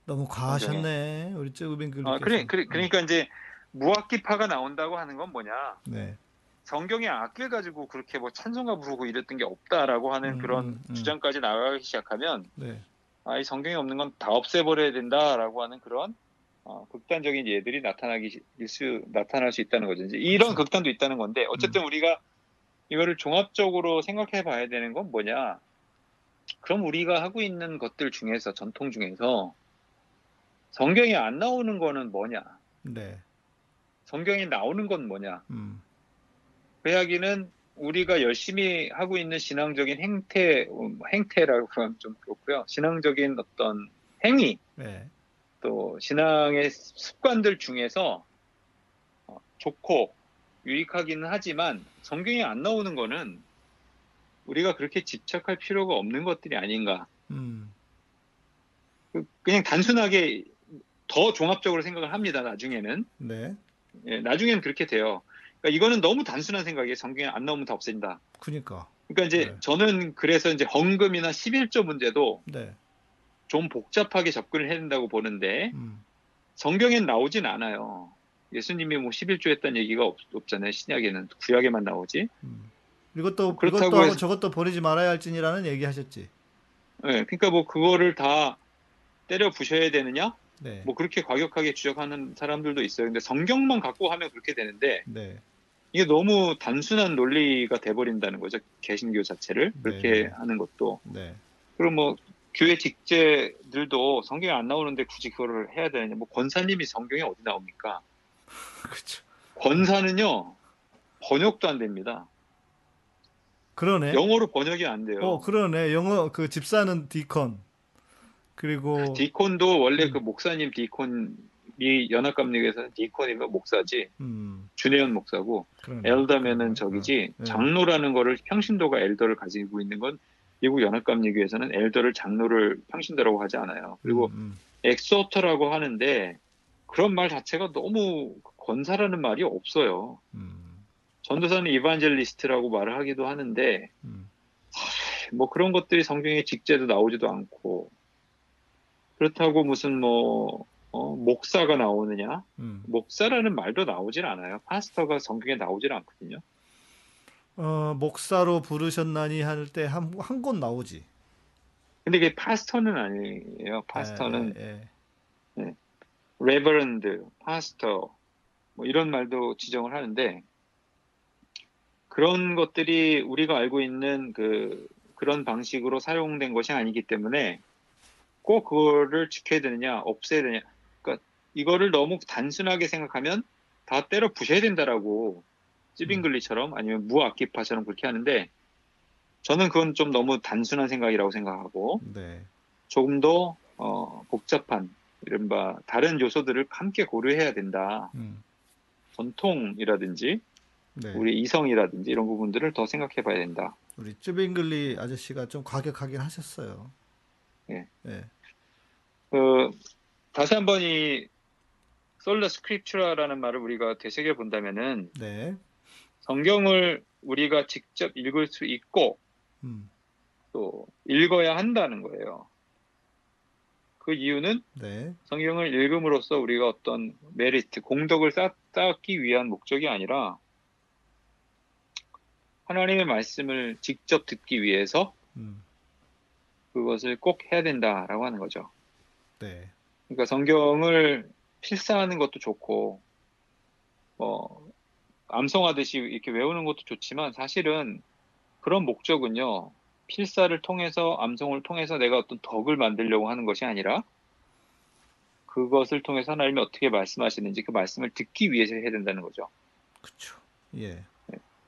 너무 과하셨네. 우리 글 아, 그래, 그래, 그러니까 이제 무악기파가 나온다고 하는 건 뭐냐? 네. 성경의 악기를 가지고 그렇게 뭐 찬송가 부르고 이랬던 게 없다라고 하는 음, 그런 음, 음. 주장까지 나가기 시작하면 네. 아, 이 성경에 없는 건 다 없애버려야 된다라고 하는 그런 어, 극단적인 예들이 나타나기 일수 나타날 수 있다는 거죠. 이제 이런 그렇죠. 음. 극단도 있다는 건데 어쨌든 우리가 이거를 종합적으로 생각해 봐야 되는 건 뭐냐? 그럼 우리가 하고 있는 것들 중에서 전통 중에서 성경에 안 나오는 거는 뭐냐? 네. 성경에 나오는 건 뭐냐? 음. 그 이야기는 우리가 열심히 하고 있는 신앙적인 행태, 음, 행태라고 하면 좀 그렇고요. 신앙적인 어떤 행위, 네. 또 신앙의 습관들 중에서 어, 좋고 유익하기는 하지만 성경에 안 나오는 거는 우리가 그렇게 집착할 필요가 없는 것들이 아닌가. 음. 그- 그냥 단순하게 더 종합적으로 생각을 합니다. 나중에는. 네. 예, 나중에는 그렇게 돼요. 그러니까 이거는 너무 단순한 생각이에요. 성경에 안 나오면 다 없앤다. 그니까. 그러니까 이제 네. 저는 그래서 이제 헌금이나 11조 문제도 네. 좀 복잡하게 접근을 해야 된다고 보는데 음. 성경엔 나오진 않아요. 예수님이 뭐 11조 했다는 얘기가 없, 없잖아요. 신약에는 구약에만 나오지. 음. 이것도 그렇다고 이것도 하고 해서- 저것도 버리지 말아야 할지니라는 얘기 하셨지. 예, 그러니까 뭐 그거를 다 때려 부셔야 되느냐? 네. 뭐 그렇게 과격하게 주장하는 사람들도 있어요. 근데 성경만 갖고 하면 그렇게 되는데 네. 이게 너무 단순한 논리가 돼버린다는 거죠. 개신교 자체를 그렇게 네. 하는 것도. 네. 그리고 뭐 교회 직제들도 성경에 안 나오는데 굳이 그거를 해야 되느냐? 뭐 권사님이 성경에 어디 나옵니까? <laughs> 그렇죠. 권사는요 번역도 안 됩니다. 그러네. 영어로 번역이 안 돼요. 어, 그러네. 영어 그 집사는 deacon. 그리고 deacon도 원래 음. 그 목사님 deacon 이 연합감리교에서는 deacon이면 목사지 음. 준회원 목사고 그러네. elder면은 저기지 네. 장로라는 거를 평신도가 elder를 가지고 있는 건 미국 연합감리교에서는 elder를 장로를 평신도라고 하지 않아요. 그리고 음, 음. exhorter라고 하는데 그런 말 자체가 너무 권사라는 말이 없어요. 음. 전도사는 이반젤리스트라고 말을 하기도 하는데 음. 뭐 그런 것들이 성경에 직제도 나오지도 않고 그렇다고 무슨 뭐 어, 목사가 나오느냐 음. 목사라는 말도 나오질 않아요 파스터가 성경에 나오질 않거든요 어, 목사로 부르셨나니 할 때 한 한 곳 나오지. 근데 그게 파스터는 아니에요 파스터는 예, 예. 레버런드 파스터 뭐 이런 말도 지정을 하는데 그런 것들이 우리가 알고 있는 그 그런 방식으로 사용된 것이 아니기 때문에 꼭 그거를 지켜야 되느냐 없애야 되냐 이거를 너무 단순하게 생각하면 다 때려 부셔야 된다라고 찌빙글리처럼 아니면 무악기파처럼 그렇게 하는데 저는 그건 좀 너무 단순한 생각이라고 생각하고 네. 조금 더 어, 복잡한 이른바 다른 요소들을 함께 고려해야 된다. 음. 전통이라든지 네. 우리 이성이라든지 이런 부분들을 더 생각해 봐야 된다. 우리 쯔빙글리 아저씨가 좀 과격하긴 하셨어요. 예. 예. 그 다시 한번 이 솔라 스크립츄라라는 말을 우리가 되새겨 본다면은 네. 성경을 우리가 직접 읽을 수 있고 음. 또 읽어야 한다는 거예요. 그 이유는 네. 성경을 읽음으로써 우리가 어떤 메리트, 공덕을 쌓, 쌓기 위한 목적이 아니라 하나님의 말씀을 직접 듣기 위해서 음. 그것을 꼭 해야 된다라고 하는 거죠. 네. 그러니까 성경을 필사하는 것도 좋고, 뭐, 암송하듯이 이렇게 외우는 것도 좋지만 사실은 그런 목적은요, 필사를 통해서, 암송을 통해서 내가 어떤 덕을 만들려고 하는 것이 아니라 그것을 통해서 하나님이 어떻게 말씀하시는지 그 말씀을 듣기 위해서 해야 된다는 거죠. 그쵸. 예.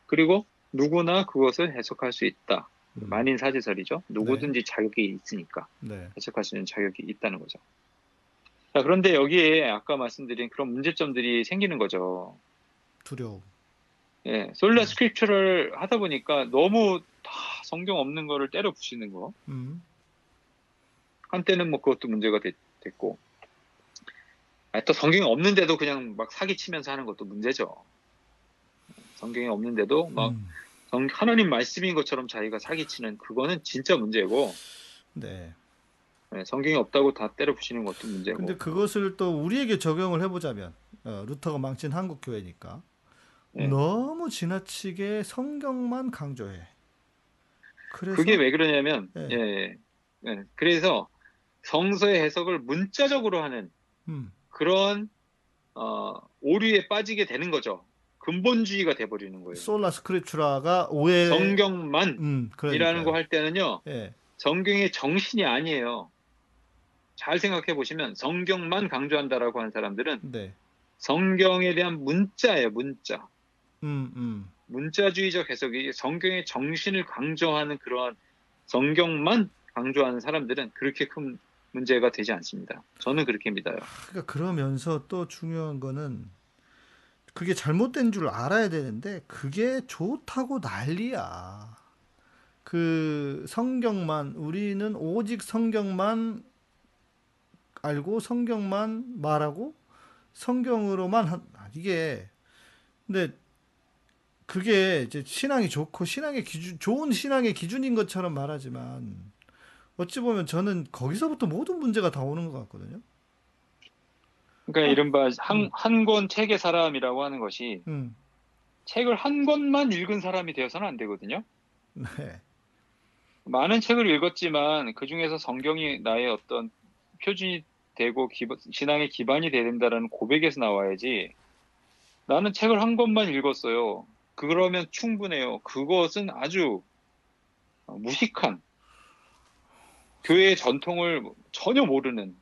그리고 누구나 그것을 해석할 수 있다. 음. 만인 사제설이죠. 누구든지 자격이 있으니까. 네. 해석할 수 있는 자격이 있다는 거죠. 자, 그런데 여기에 아까 말씀드린 그런 문제점들이 생기는 거죠. 두려움. 예, 솔라 음. 스크립처를 하다 보니까 너무 다 성경 없는 거를 때려 부시는 거. 음. 한때는 뭐 그것도 문제가 됐, 고 아, 또 성경이 없는데도 그냥 막 사기치면서 하는 것도 문제죠. 성경이 없는데도 막 음. 성- 하나님 말씀인 것처럼 자기가 사기치는 그거는 진짜 문제고 네. 예, 성경이 없다고 다 때려 부시는 것도 문제고. 근데 그것을 또 우리에게 적용을 해보자면 어, 루터가 망친 한국 교회니까 네. 너무 지나치게 성경만 강조해. 그래서 그게 왜 그러냐면, 예. 예, 예, 예. 그래서 성서의 해석을 문자적으로 하는 음. 그런 어, 오류에 빠지게 되는 거죠. 근본주의가 돼버리는 거예요. 솔라 스크립추라가 오해 성경만 음, 이라는 거 그러니까요. 할 때는요, 예. 성경의 정신이 아니에요. 잘 생각해 보시면 성경만 강조한다라고 하는 사람들은 네. 성경에 대한 문자예요, 문자. 음, 음. 문자주의적 해석이 성경의 정신을 강조하는 그러한 성경만 강조하는 사람들은 그렇게 큰 문제가 되지 않습니다. 저는 그렇게 믿어요. 그러니까 그러면서 또 중요한 거는 그게 잘못된 줄 알아야 되는데 그게 좋다고 난리야. 그 성경만 우리는 오직 성경만 알고 성경만 말하고 성경으로만 한, 아, 이게 근데 그게 이제 신앙이 좋고 신앙의 기준 좋은 신앙의 기준인 것처럼 말하지만 어찌 보면 저는 거기서부터 모든 문제가 다 오는 것 같거든요. 그러니까 이른바 한, 음. 책의 사람이라고 하는 것이 음, 책을 한 권만 읽은 사람이 되어서는 안 되거든요. 네, 많은 책을 읽었지만 그 중에서 성경이 나의 어떤 표준이 되고 기반- 신앙의 기반이 돼야 된다는 고백에서 나와야지 나는 책을 한 권만 읽었어요. 그러면 충분해요. 그것은 아주 어, 무식한 교회의 전통을 전혀 모르는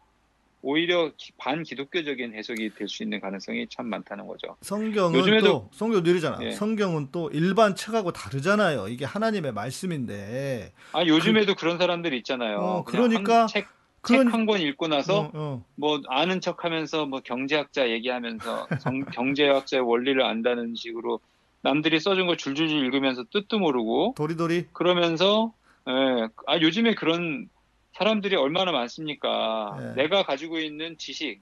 오히려 기- 반기독교적인 해석이 될 수 있는 가능성이 참 많다는 거죠. 성경은 요즘에도- 또 성경 느리잖아. 예. 성경은 또 일반 책하고 다르잖아요. 이게 하나님의 말씀인데. 아 요즘에도 그, 런 사람들이 있잖아요. 어, 그러니까 한 책, 그런- 책한 권 읽고 나서 어, 어. 뭐 아는 척하면서 뭐 경제학자 얘기하면서 성- <laughs> 경제학자의 원리를 안다는 식으로 남들이 써준 걸 줄줄줄 읽으면서 뜻도 모르고 도리도리. 그러면서 예, 아 요즘에 그런 사람들이 얼마나 많습니까? 예. 내가 가지고 있는 지식,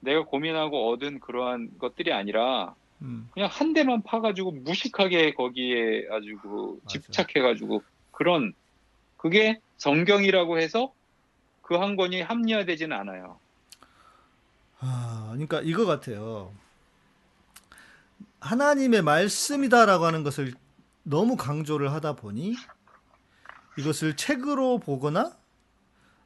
내가 고민하고 얻은 그러한 것들이 아니라 음, 그냥 한 대만 파가지고 무식하게 거기에 아주 그. 집착해가지고 그런 그게 성경이라고 해서 그 한 권이 합리화되지는 않아요. 아, 그러니까 이거 같아요. 하나님의 말씀이다라고 하는 것을 너무 강조를 하다 보니 이것을 책으로 보거나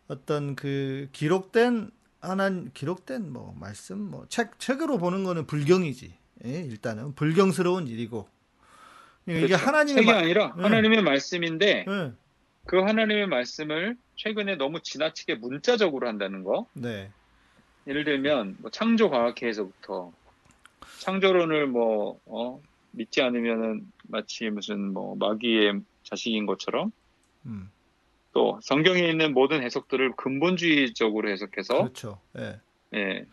어떤 그 기록된 하나 기록된 뭐 말씀 뭐 책 책으로 보는 거는 불경이지. 예, 일단은 불경스러운 일이고 이게 그렇죠. 하나님의 책이 마- 아니라 예. 하나님의 말씀인데 예, 그 하나님의 말씀을 최근에 너무 지나치게 문자적으로 한다는 거. 네, 예를 들면 뭐 창조 과학회에서부터 창조론을 뭐 어, 믿지 않으면은 마치 무슨 뭐 마귀의 자식인 것처럼 음. 또 성경에 있는 모든 해석들을 근본주의적으로 해석해서 그렇죠. 예. 예.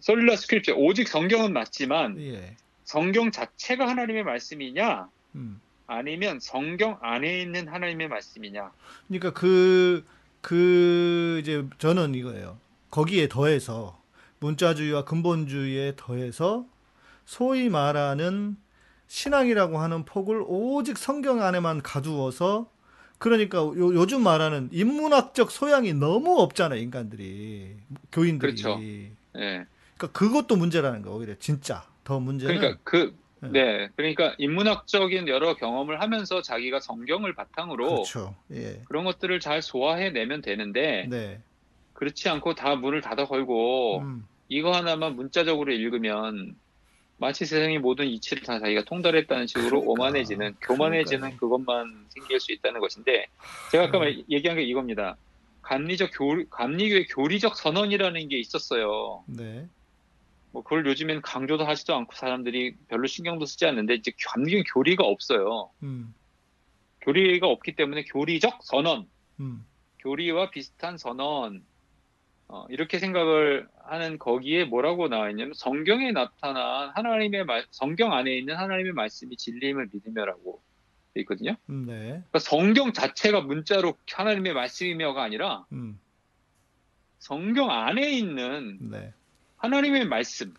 솔라 스크립처 오직 성경은 맞지만 예. 성경 자체가 하나님의 말씀이냐 음. 아니면 성경 안에 있는 하나님의 말씀이냐 그러니까 그, 그, 이제 저는 이거예요. 거기에 더해서 문자주의와 근본주의에 더해서 소위 말하는 신앙이라고 하는 폭을 오직 성경 안에만 가두어서 그러니까 요, 요즘 말하는 인문학적 소양이 너무 없잖아, 인간들이. 교인들이. 그렇죠. 예. 그러니까 그것도 문제라는 거 오히려 진짜 더 문제는 그러니까 그 네. 네, 그러니까 인문학적인 여러 경험을 하면서 자기가 성경을 바탕으로 그렇죠. 예. 그런 것들을 잘 소화해 내면 되는데 네. 그렇지 않고 다 문을 닫아 걸고 음, 이거 하나만 문자적으로 읽으면 마치 세상의 모든 이치를 다 자기가 통달했다는 식으로 그러니까. 오만해지는 교만해지는 그러니까요. 그것만 생길 수 있다는 것인데 제가 아까 말- 얘기한 게 이겁니다. 감리적 교 감리교의 교리적 선언이라는 게 있었어요. 네. 뭐 그걸 요즘엔 강조도 하지도 않고 사람들이 별로 신경도 쓰지 않는데 이제 감리교는 교리가 없어요. 음, 교리가 없기 때문에 교리적 선언, 음, 교리와 비슷한 선언 어, 이렇게 생각을 하는 거기에 뭐라고 나와 있냐면 성경에 나타난 하나님의 말, 성경 안에 있는 하나님의 말씀이 진리임을 믿으며라고 돼 있거든요. 음, 네. 그러니까 성경 자체가 문자로 하나님의 말씀이며가 아니라 음, 성경 안에 있는 네. 하나님의 말씀.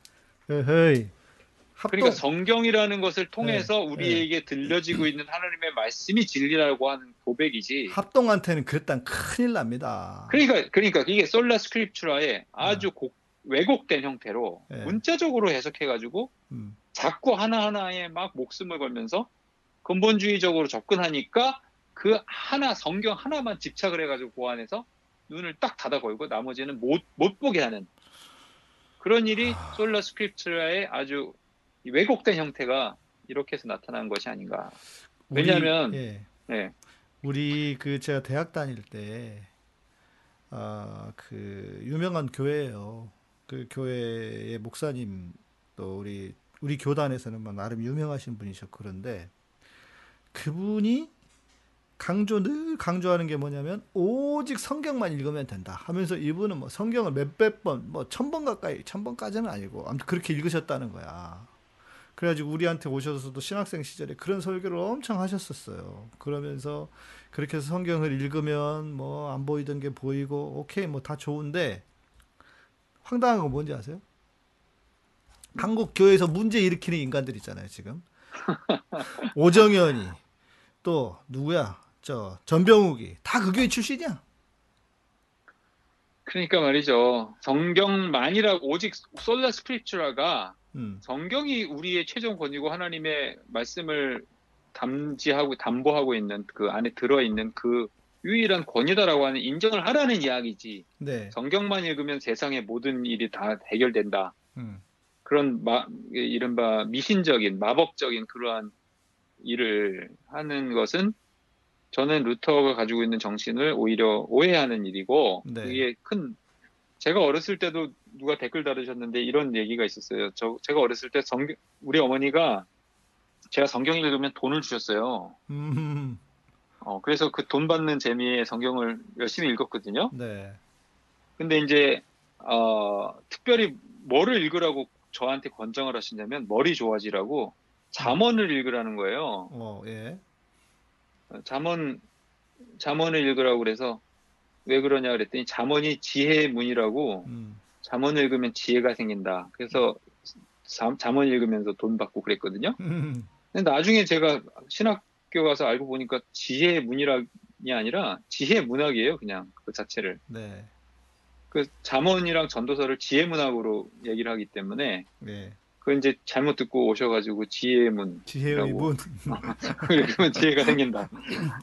합동, 그러니까 성경이라는 것을 통해서 네, 우리에게 들려지고 있는 하나님의 말씀이 진리라고 하는 고백이지. 합동한테는 그랬단 큰일 납니다. 그러니까 그러니까 이게 솔라 스크립추라의 아주 곡- 왜곡된 형태로 네. 문자적으로 해석해가지고 음, 자꾸 하나 하나에 막 목숨을 걸면서 근본주의적으로 접근하니까 그 하나 성경 하나만 집착을 해가지고 보완해서 눈을 딱 닫아 걸고 나머지는 못 못 보게 하는 그런 일이 아. 솔라 스크립추라의 아주 이 왜곡된 형태가 이렇게 해서 나타난 것이 아닌가. 우리- 왜냐하면- 예, 네, 우리 그 제가 대학 다닐 때, 아, 그 유명한 교회예요. 그 교회의 목사님 또 우리 우리 교단에서는 뭐 나름 유명하신 분이셨고 그런데 그분이 강조 늘 강조하는 게 뭐냐면 오직 성경만 읽으면 된다 하면서 이분은 뭐 성경을 몇백 번, 뭐 천 번 가까이 천 번까지는 아니고 아무튼 그렇게 읽으셨다는 거야. 그래가지고 우리한테 오셔서도 신학생 시절에 그런 설교를 엄청 하셨었어요. 그러면서 그렇게 해서 성경을 읽으면 뭐 안 보이던 게 보이고 오케이 뭐 다 좋은데 황당한 건 뭔지 아세요? 한국 교회에서 문제 일으키는 인간들 있잖아요 지금 <laughs> 오정현이 또 누구야 저 전병욱이 다 그 교회 출신이야. 그러니까 말이죠. 성경만이라고 오직 솔라 스크립추라가 음, 성경이 우리의 최종 권위고 하나님의 말씀을 담지하고 담보하고 있는 그 안에 들어 있는 그 유일한 권위다라고 하는 인정을 하라는 이야기지. 네, 성경만 읽으면 세상의 모든 일이 다 해결된다. 음, 그런 마, 이른바 미신적인 마법적인 그러한 일을 하는 것은 저는 루터가 가지고 있는 정신을 오히려 오해하는 일이고 네. 그게 큰 제가 어렸을 때도 누가 댓글 달으셨는데 이런 얘기가 있었어요. 저 제가 어렸을 때 성경 우리 어머니가 제가 성경 읽으면 돈을 주셨어요. 음, 어, 그래서 그 돈 받는 재미에 성경을 열심히 읽었거든요. 네, 근데 이제 어, 특별히 뭐를 읽으라고 저한테 권장을 하시냐면 머리 좋아지라고 잠언을 읽으라는 거예요. 어, 예, 어, 잠언 잠언을 읽으라고 그래서 왜 그러냐 그랬더니 잠언이 지혜의 문이라고 음, 잠언을 읽으면 지혜가 생긴다. 그래서 잠, 잠언 읽으면서 돈 받고 그랬거든요. 음, 근데 나중에 제가 신학교 가서 알고 보니까 지혜의 문이라니 아니라 지혜 문학이에요, 그냥 그 자체를. 네, 그 잠언이랑 전도서를 지혜 문학으로 얘기를 하기 때문에 네, 그 이제 잘못 듣고 오셔가지고 지혜의 문 지혜의 라고. 문. <laughs> 그러면 지혜가 생긴다.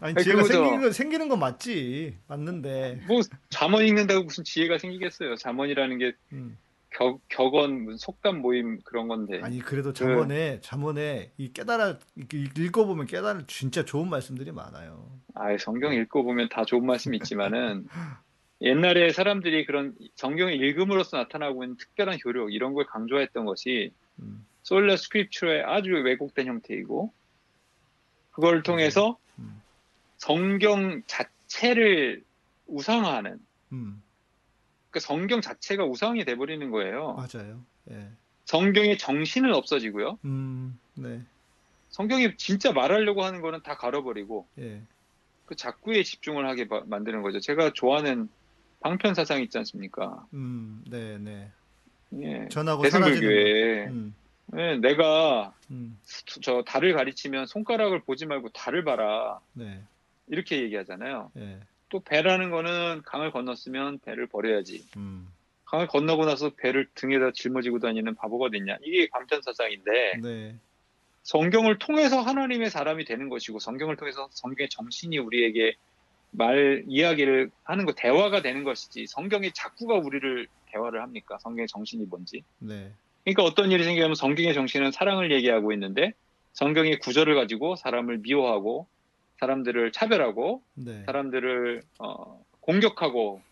아니 아니, 지혜가. 생기는 건 생기는 건 맞지, 맞는데, 뭐 잠언 읽는다고 무슨 지혜가 생기겠어요? 잠언이라는 게 음. 격, 격언, 속담 모임 그런 건데. 아니 그래도 그 잠언에 잠언에 이 깨달아 읽- 읽어보면 깨달을 진짜 좋은 말씀들이 많아요. 아, 성경 읽고 보면 다 좋은 말씀이 있지만은 <laughs> 옛날에 사람들이 그런 성경을 읽음으로써 나타나고 있는 특별한 효력 이런 걸 강조했던 것이 음, 솔라 스크립처의 아주 왜곡된 형태이고 그걸 통해서 음. 성경 자체를 우상화하는 음, 그 성경 자체가 우상이 돼버리는 거예요. 맞아요. 예. 성경의 정신은 없어지고요. 음, 네, 성경이 진짜 말하려고 하는 거는 다 가려버리고 예, 그 작구에 집중을 하게 바- 만드는 거죠. 제가 좋아하는 방편 사상 있지 않습니까? 음, 네, 네. 예. 전하고 대승불교에 거. 음, 예, 내가 음, 저 달을 가리치면 손가락을 보지 말고 달을 봐라 네, 이렇게 얘기하잖아요. 예, 또 배라는 거는 강을 건넜으면 배를 버려야지. 음, 강을 건너고 나서 배를 등에다 짊어지고 다니는 바보가 됐냐? 이게 방편 사상인데 네, 성경을 통해서 하나님의 사람이 되는 것이고 성경을 통해서 성경의 정신이 우리에게 말 이야기를 하는 거 대화가 되는 것이지 성경의 작구가 우리를 대화를 합니까? 성경의 정신이 뭔지. 네, 그러니까 어떤 일이 생기면 성경의 정신은 사랑을 얘기하고 있는데 성경의 구절을 가지고 사람을 미워하고 사람들을 차별하고 네. 사람들을 어, 공격하고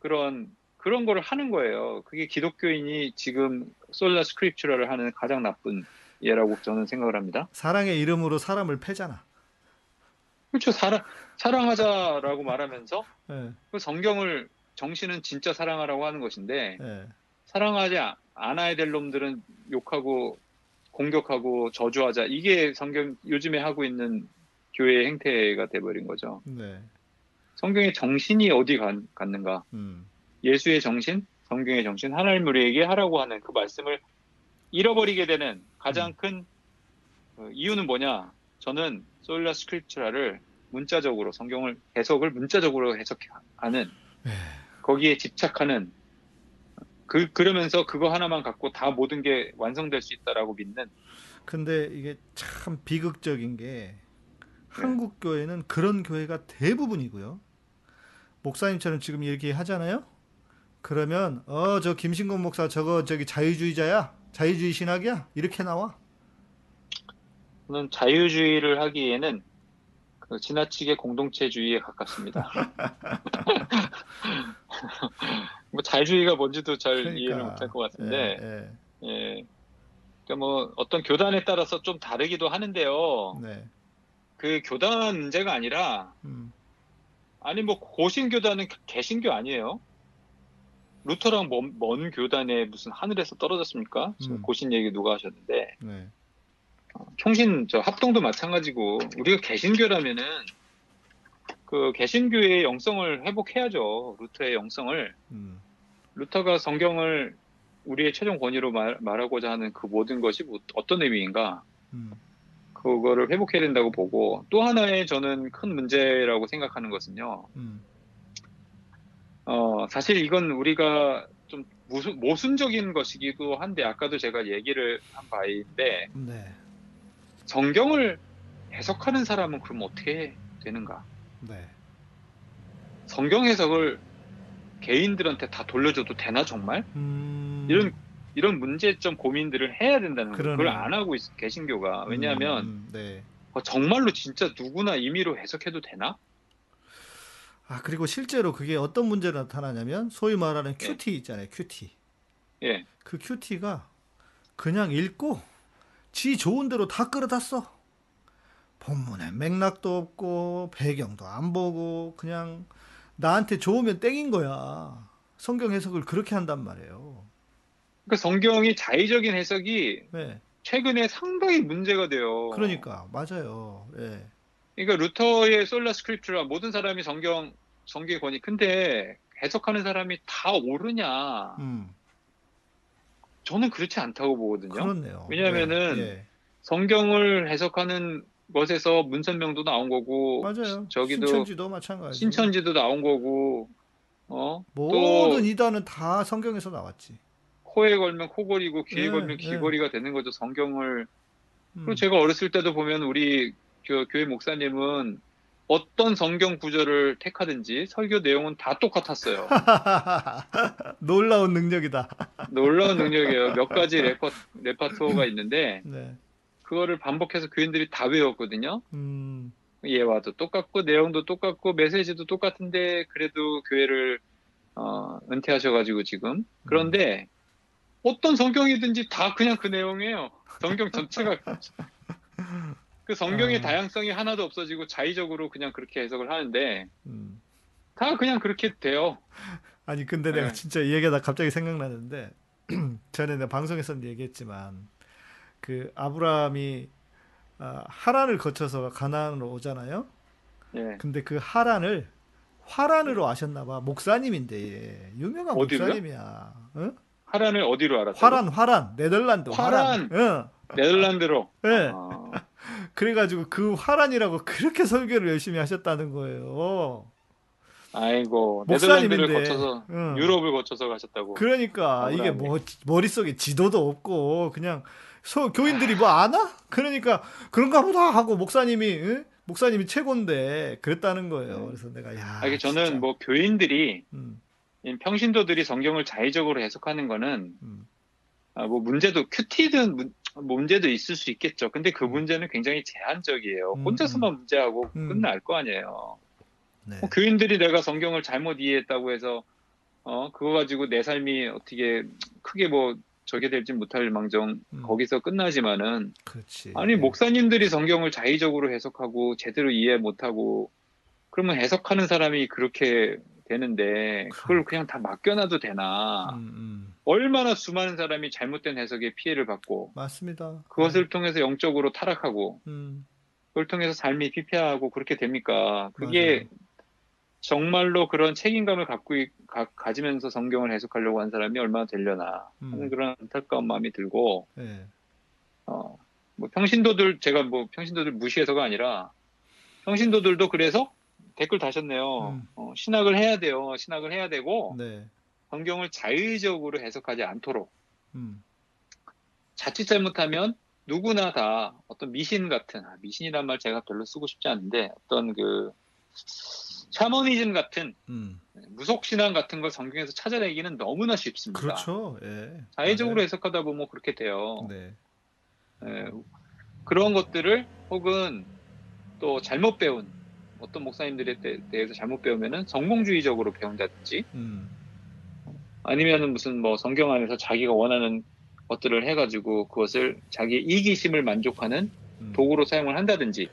그런 그런 거를 하는 거예요. 그게 기독교인이 지금 솔라 스크립처를 하는 가장 나쁜 예라고 저는 생각을 합니다. 사랑의 이름으로 사람을 패잖아. 그렇죠. 사랑 사랑하자라고 말하면서 예, 그 성경을 정신은 진짜 사랑하라고 하는 것인데 예, 사랑하지 아- 않아야 될 놈들은 욕하고 공격하고 저주하자 이게 성경 요즘에 하고 있는 교회의 행태가 돼버린 거죠. 네, 성경의 정신이 어디 가- 갔는가? 음, 예수의 정신, 성경의 정신, 하나님 우리에게 하라고 하는 그 말씀을 잃어버리게 되는 가장 큰 어, 이유는 뭐냐? 저는 솔라 스크립처라를 문자적으로 성경을 해석을 문자적으로 해석하는 예, 거기에 집착하는 그 그러면서 그거 하나만 갖고 다 모든 게 완성될 수 있다라고 믿는 근데 이게 참 비극적인 게 네. 한국 교회는 그런 교회가 대부분이고요. 목사님처럼 지금 이렇게 하잖아요. 그러면 어 저 김신곤 목사 저거 저기 자유주의자야, 자유주의 신학이야 이렇게 나와. 저는 자유주의를 하기에는 그 지나치게 공동체주의에 가깝습니다. <laughs> 뭐 자유주의가 뭔지도 잘 그러니까. 이해를 못할 것 같은데, 예, 예. 그러니까 뭐 어떤 교단에 따라서 좀 다르기도 하는데요. 예, 네, 그 교단 문제가 아니라 음, 아니 뭐 고신 교단은 개신교 아니에요. 루터랑 먼, 먼 교단에 무슨 하늘에서 떨어졌습니까? 지금 음. 고신 얘기 누가 하셨는데 네, 총신 저 합동도 마찬가지고 우리가 개신교라면은 그 개신교의 영성을 회복해야죠. 루터의 영성을. 음, 루터가 성경을 우리의 최종 권위로 말, 말하고자 하는 그 모든 것이 뭐 어떤 의미인가? 음, 그거를 회복해야 된다고 보고 또 하나의 저는 큰 문제라고 생각하는 것은요. 음, 어, 사실 이건 우리가 좀 모순, 모순적인 것이기도 한데 아까도 제가 얘기를 한 바인데 네, 성경을 해석하는 사람은 그럼 어떻게 되는가? 네, 성경 해석을 개인들한테 다 돌려줘도 되나 정말? 음, 이런 이런 문제점 고민들을 해야 된다는 거예요. 그걸. 안 하고 있어 개신교가 왜냐하면 음, 네. 어, 정말로 진짜 누구나 임의로 해석해도 되나? 아 그리고 실제로 그게 어떤 문제로 나타나냐면 소위 말하는 네. 큐티 있잖아요, 큐티. 예, 그 QT가 그냥 읽고 지 좋은 대로 다 끌어다 써. 본문에 맥락도 없고 배경도 안 보고 그냥 나한테 좋으면 땡인 거야. 성경 해석을 그렇게 한단 말이에요. 그러니까 성경이 자의적인 해석이 네. 최근에 상당히 문제가 돼요. 그러니까 맞아요. 예. 그러니까 루터의 sola scriptura 모든 사람이 성경 성경의 권위 근데 해석하는 사람이 다 옳으냐? 음. 저는 그렇지 않다고 보거든요. 그렇네요. 왜냐하면은 예, 예. 성경을 해석하는 것에서 문선명도 나온 거고 맞아요. 저기도 신천지도 마찬가지. 신천지도 나온 거고 어 모든 이단은 다 성경에서 나왔지. 코에 걸면 코걸이고 귀에 예, 걸면 예. 귀걸이가 되는 거죠. 성경을 음. 그리고 제가 어렸을 때도 보면 우리 교, 교회 목사님은 어떤 성경 구절을 택하든지 설교 내용은 다 똑같았어요. <laughs> 놀라운 능력이다. 놀라운 능력이에요. 몇 가지 <laughs> 레퍼, 레파토가 있는데 네. 그거를 반복해서 교인들이 다 외웠거든요. 음. 예화도 똑같고 내용도 똑같고 메시지도 똑같은데 그래도 교회를 어, 은퇴하셔가지고 지금 그런데 어떤 성경이든지 다 그냥 그 내용이에요. 성경 전체가 <laughs> 그 성경의 아. 다양성이 하나도 없어지고 자의적으로 그냥 그렇게 해석을 하는데 음. 다 그냥 그렇게 돼요. <laughs> 아니 근데 내가 네. 진짜 이 얘기가 갑자기 생각나는데 <clears throat> 전에 내가 방송에서 얘기했지만 그 아브라함이 아, 하란을 거쳐서 가나안으로 오잖아요. 예. 근데 그 하란을 화란으로 아셨나 봐. 목사님인데 예. 유명한 어디로요? 목사님이야. 응? 하란을 어디로 알았어요? 화란 화란 네덜란드 화란! 응. 네덜란드로. 예. 아, 그래가지고 그 화란이라고 그렇게 설교를 열심히 하셨다는 거예요. 아이고 목사님인데. 거쳐서 응. 유럽을 거쳐서 가셨다고. 그러니까 이게 아브라함이. 뭐 머릿속에 지도도 없고 그냥 소, 교인들이 뭐 아나? 그러니까 그런가 보다 하고 목사님이 응? 목사님이 최고인데 그랬다는 거예요. 그래서 내가 야. 아, 이게 저는 진짜. 뭐 교인들이 음, 이 평신도들이 성경을 자의적으로 해석하는 거는 음, 아, 뭐 문제도 큐티든 문, 문제도 있을 수 있겠죠. 근데 그 음. 문제는 굉장히 제한적이에요. 음, 혼자서만 문제하고 음. 끝날 거 아니에요. 네. 뭐 교인들이 내가 성경을 잘못 이해했다고 해서 어 그거 가지고 내 삶이 어떻게 크게 뭐 저게 될지 못할 망정 음. 거기서 끝나지만은 그렇지. 아니 목사님들이 성경을 자의적으로 해석하고 제대로 이해 못하고 그러면 해석하는 사람이 그렇게 되는데 그걸 그냥 다 맡겨놔도 되나 음, 음. 얼마나 수많은 사람이 잘못된 해석에 피해를 받고 맞습니다. 그것을 통해서 영적으로 타락하고 음, 그걸 통해서 삶이 피폐하고 그렇게 됩니까? 그게 맞아요. 정말로 그런 책임감을 갖고 있- 가, 가지면서 성경을 해석하려고 한 사람이 얼마나 되려나 하는 음. 그런 안타까운 마음이 들고 예. 어, 뭐 평신도들 제가 뭐 평신도들 무시해서가 아니라 평신도들도 그래서 댓글 다셨네요. 음. 어, 신학을 해야 돼요. 신학을 해야 되고 네. 성경을 자의적으로 해석하지 않도록 음, 자칫 잘못하면 누구나 다 어떤 미신 같은 아, 미신이란 말 제가 별로 쓰고 싶지 않은데 어떤 그 샤머니즘 같은 음. 무속 신앙 같은 걸 성경에서 찾아내기는 너무나 쉽습니다. 그렇죠. 예. 자의적으로 맞아요. 해석하다 보면 그렇게 돼요. 네. 예, 그런 것들을 혹은 또 잘못 배운 어떤 목사님들에 대- 대해서 잘못 배우면은 성공주의적으로 배운다든지 음. 아니면은 무슨 뭐 성경 안에서 자기가 원하는 것들을 해가지고 그것을 자기의 이기심을 만족하는 음. 도구로 사용을 한다든지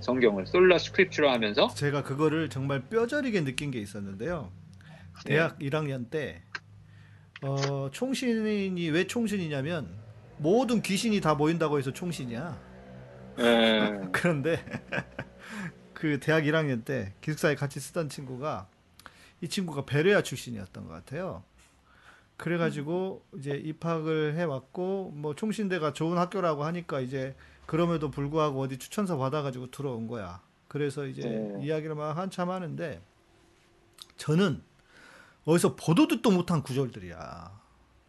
성경을 sola scriptura로 하면서 제가 그거를 정말 뼈저리게 느낀 게 있었는데요. 네. 대학 1학년 때 어, 총신이 왜 총신이냐면 모든 귀신이 다 모인다고 해서 총신이야. 예, <laughs> 그런데 <laughs> 그 대학 1학년 때 기숙사에 같이 쓰던 친구가 이 친구가 베레아 출신이었던 것 같아요. 그래가지고 이제 입학을 해왔고 뭐 총신대가 좋은 학교라고 하니까 이제 그럼에도 불구하고 어디 추천서 받아가지고 들어온 거야. 그래서 이제 네. 이야기를 막 한참 하는데 저는 어디서 보도 듣도 못한 구절들이야.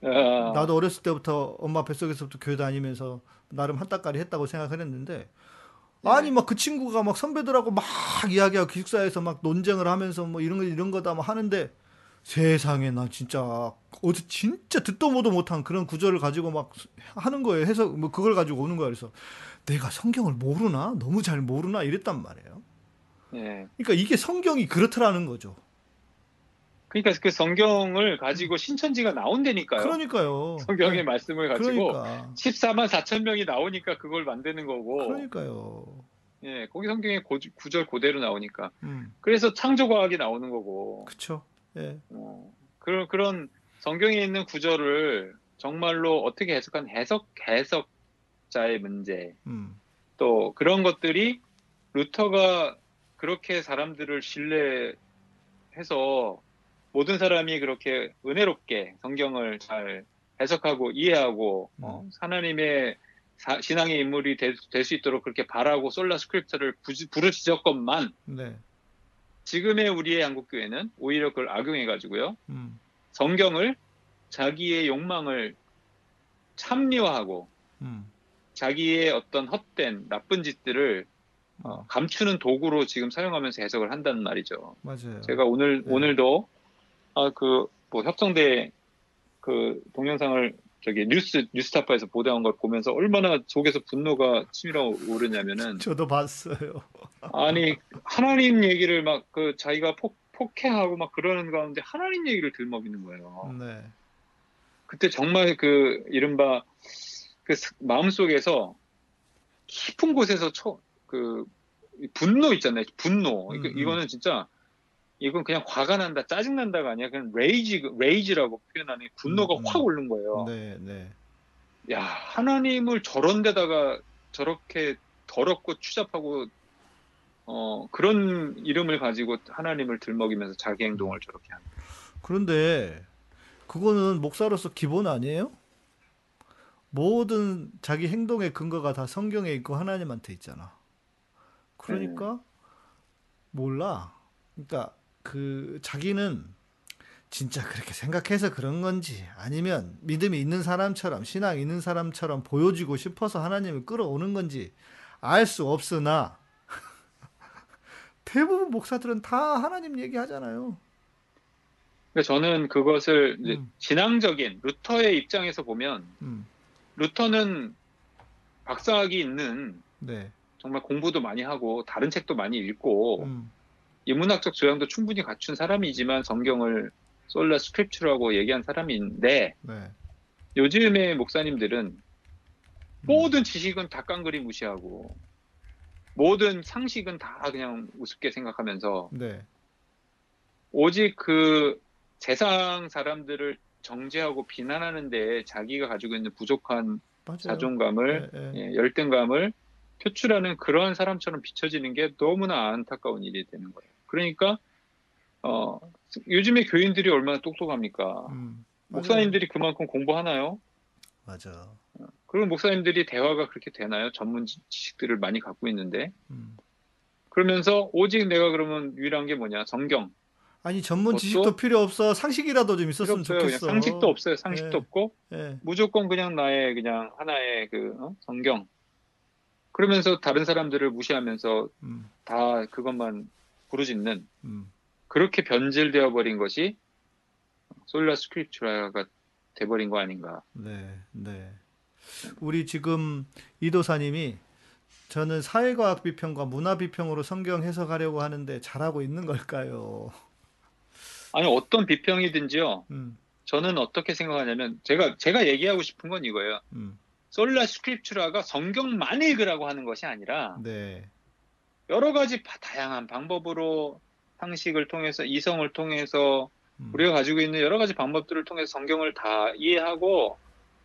아, 나도 어렸을 때부터 엄마 뱃속에서부터 교회 다니면서 나름 한따까리 했다고 생각을 했는데 네. 아니 막 그 친구가 막 선배들하고 막 이야기하고 기숙사에서 막 논쟁을 하면서 뭐 이런 거 이런 거다 막 하는데 세상에 나 진짜 어디 진짜 듣도 보도 못한 그런 구절을 가지고 막 하는 거예요. 해서 뭐 그걸 가지고 오는 거야. 그래서 내가 성경을 모르나? 너무 잘 모르나? 이랬단 말이에요. 예. 그러니까 이게 성경이 그렇더라는 거죠. 그러니까 그 성경을 가지고 신천지가 나온다니까요. 그러니까요. 성경의 말씀을 가지고 그러니까 14만 4천 명이 나오니까 그걸 만드는 거고, 그러니까요. 예, 거기 성경의 고, 구절 그대로 나오니까. 음. 그래서 창조과학이 나오는 거고, 그쵸. 예. 어, 그런 그런 성경에 있는 구절을 정말로 어떻게 해석한 해석 해석자의 문제, 음. 또 그런 것들이 루터가 그렇게 사람들을 신뢰해서 모든 사람이 그렇게 은혜롭게 성경을 잘 해석하고 이해하고 어, 하나님의 사- 신앙의 인물이 될 수 있도록 그렇게 바라고 sola scriptura를 부르짖었건만 네. 지금의 우리의 한국 교회는 오히려 그걸 악용해 가지고요 음. 성경을 자기의 욕망을 참리화하고 음. 자기의 어떤 헛된 나쁜 짓들을 어, 감추는 도구로 지금 사용하면서 해석을 한다는 말이죠. 맞아요. 제가 오늘 네. 오늘도 아그 뭐 협성대 그 동영상을 저기 뉴스 뉴스타파에서 보도한 걸 보면서 얼마나 속에서 분노가 치밀어 오르냐면은 저도 봤어요. 아니 하나님 얘기를 막 그 자기가 폭 폭해하고 막 그러는 가운데 하나님 얘기를 들먹이는 거예요. 네. 그때 정말 그 이른바 그 스- 마음 속에서 깊은 곳에서 초, 그 분노 있잖아요. 분노. 음, 음. 이거는 진짜 이건 그냥 화가 난다, 짜증 난다가 아니라 그냥 rage, rage라고 표현하는 분노가 음, 음. 확 오른 거예요. 네, 네. 야, 하나님을 저런 데다가 저렇게 더럽고 추잡하고 어, 그런 이름을 가지고 하나님을 들먹이면서 자기 행동을 저렇게 하는. 그런데 그거는 목사로서 기본 아니에요? 모든 자기 행동의 근거가 다 성경에 있고 하나님한테 있잖아. 그러니까 몰라. 그러니까 그 자기는 진짜 그렇게 생각해서 그런 건지 아니면 믿음이 있는 사람처럼 신앙 있는 사람처럼 보여주고 싶어서 하나님을 끌어오는 건지 알 수 없으나 <laughs> 대부분 목사들은 다 하나님 얘기하잖아요. 그러니까 저는 그것을 음. 진앙적인 루터의 입장에서 보면 음, 루터는 박사학위 있는 네. 정말 공부도 많이 하고 다른 책도 많이 읽고 음, 인문학적 조양도 충분히 갖춘 사람이지만 성경을 솔라 스크립트라고 얘기한 사람인데 네. 요즘의 목사님들은 음. 모든 지식은 다 깡그리 무시하고 모든 상식은 다 그냥 우습게 생각하면서 네. 오직 그 세상 사람들을 정죄하고 비난하는 데 자기가 가지고 있는 부족한 맞아요. 자존감을. 예, 열등감을 표출하는 그런 사람처럼 비춰지는 게 너무나 안타까운 일이 되는 거예요. 그러니까 어, 요즘에 교인들이 얼마나 똑똑합니까? 음, 목사님들이 그만큼 공부하나요? 맞아. 그럼 목사님들이 대화가 그렇게 되나요? 전문 지- 지식들을 많이 갖고 있는데 음. 그러면서 오직 내가 그러면 유일한 게 뭐냐? 성경. 아니 전문 지식도 필요 없어. 상식이라도 좀 있었으면 좋겠어. 상식도 없어요. 상식도 네. 없고 예. 무조건 그냥 나의 그냥 하나의 그 어? 성경. 그러면서 다른 사람들을 무시하면서 음, 다 그것만 부르짖는 음. 그렇게 변질되어 버린 것이 솔라 스크립트라가 돼버린 거 아닌가. 네, 네. 우리 지금 이도사님이 저는 사회과학 비평과 문화 비평으로 성경 해석하려고 하는데 잘하고 있는 걸까요? 아니 어떤 비평이든지요. 음, 저는 어떻게 생각하냐면 제가 제가 얘기하고 싶은 건 이거예요. 음, 솔라 스크립트라가 성경만 읽으라고 하는 것이 아니라 네, 여러 가지 바- 다양한 방법으로 상식을 통해서 이성을 통해서 음, 우리가 가지고 있는 여러 가지 방법들을 통해서 성경을 다 이해하고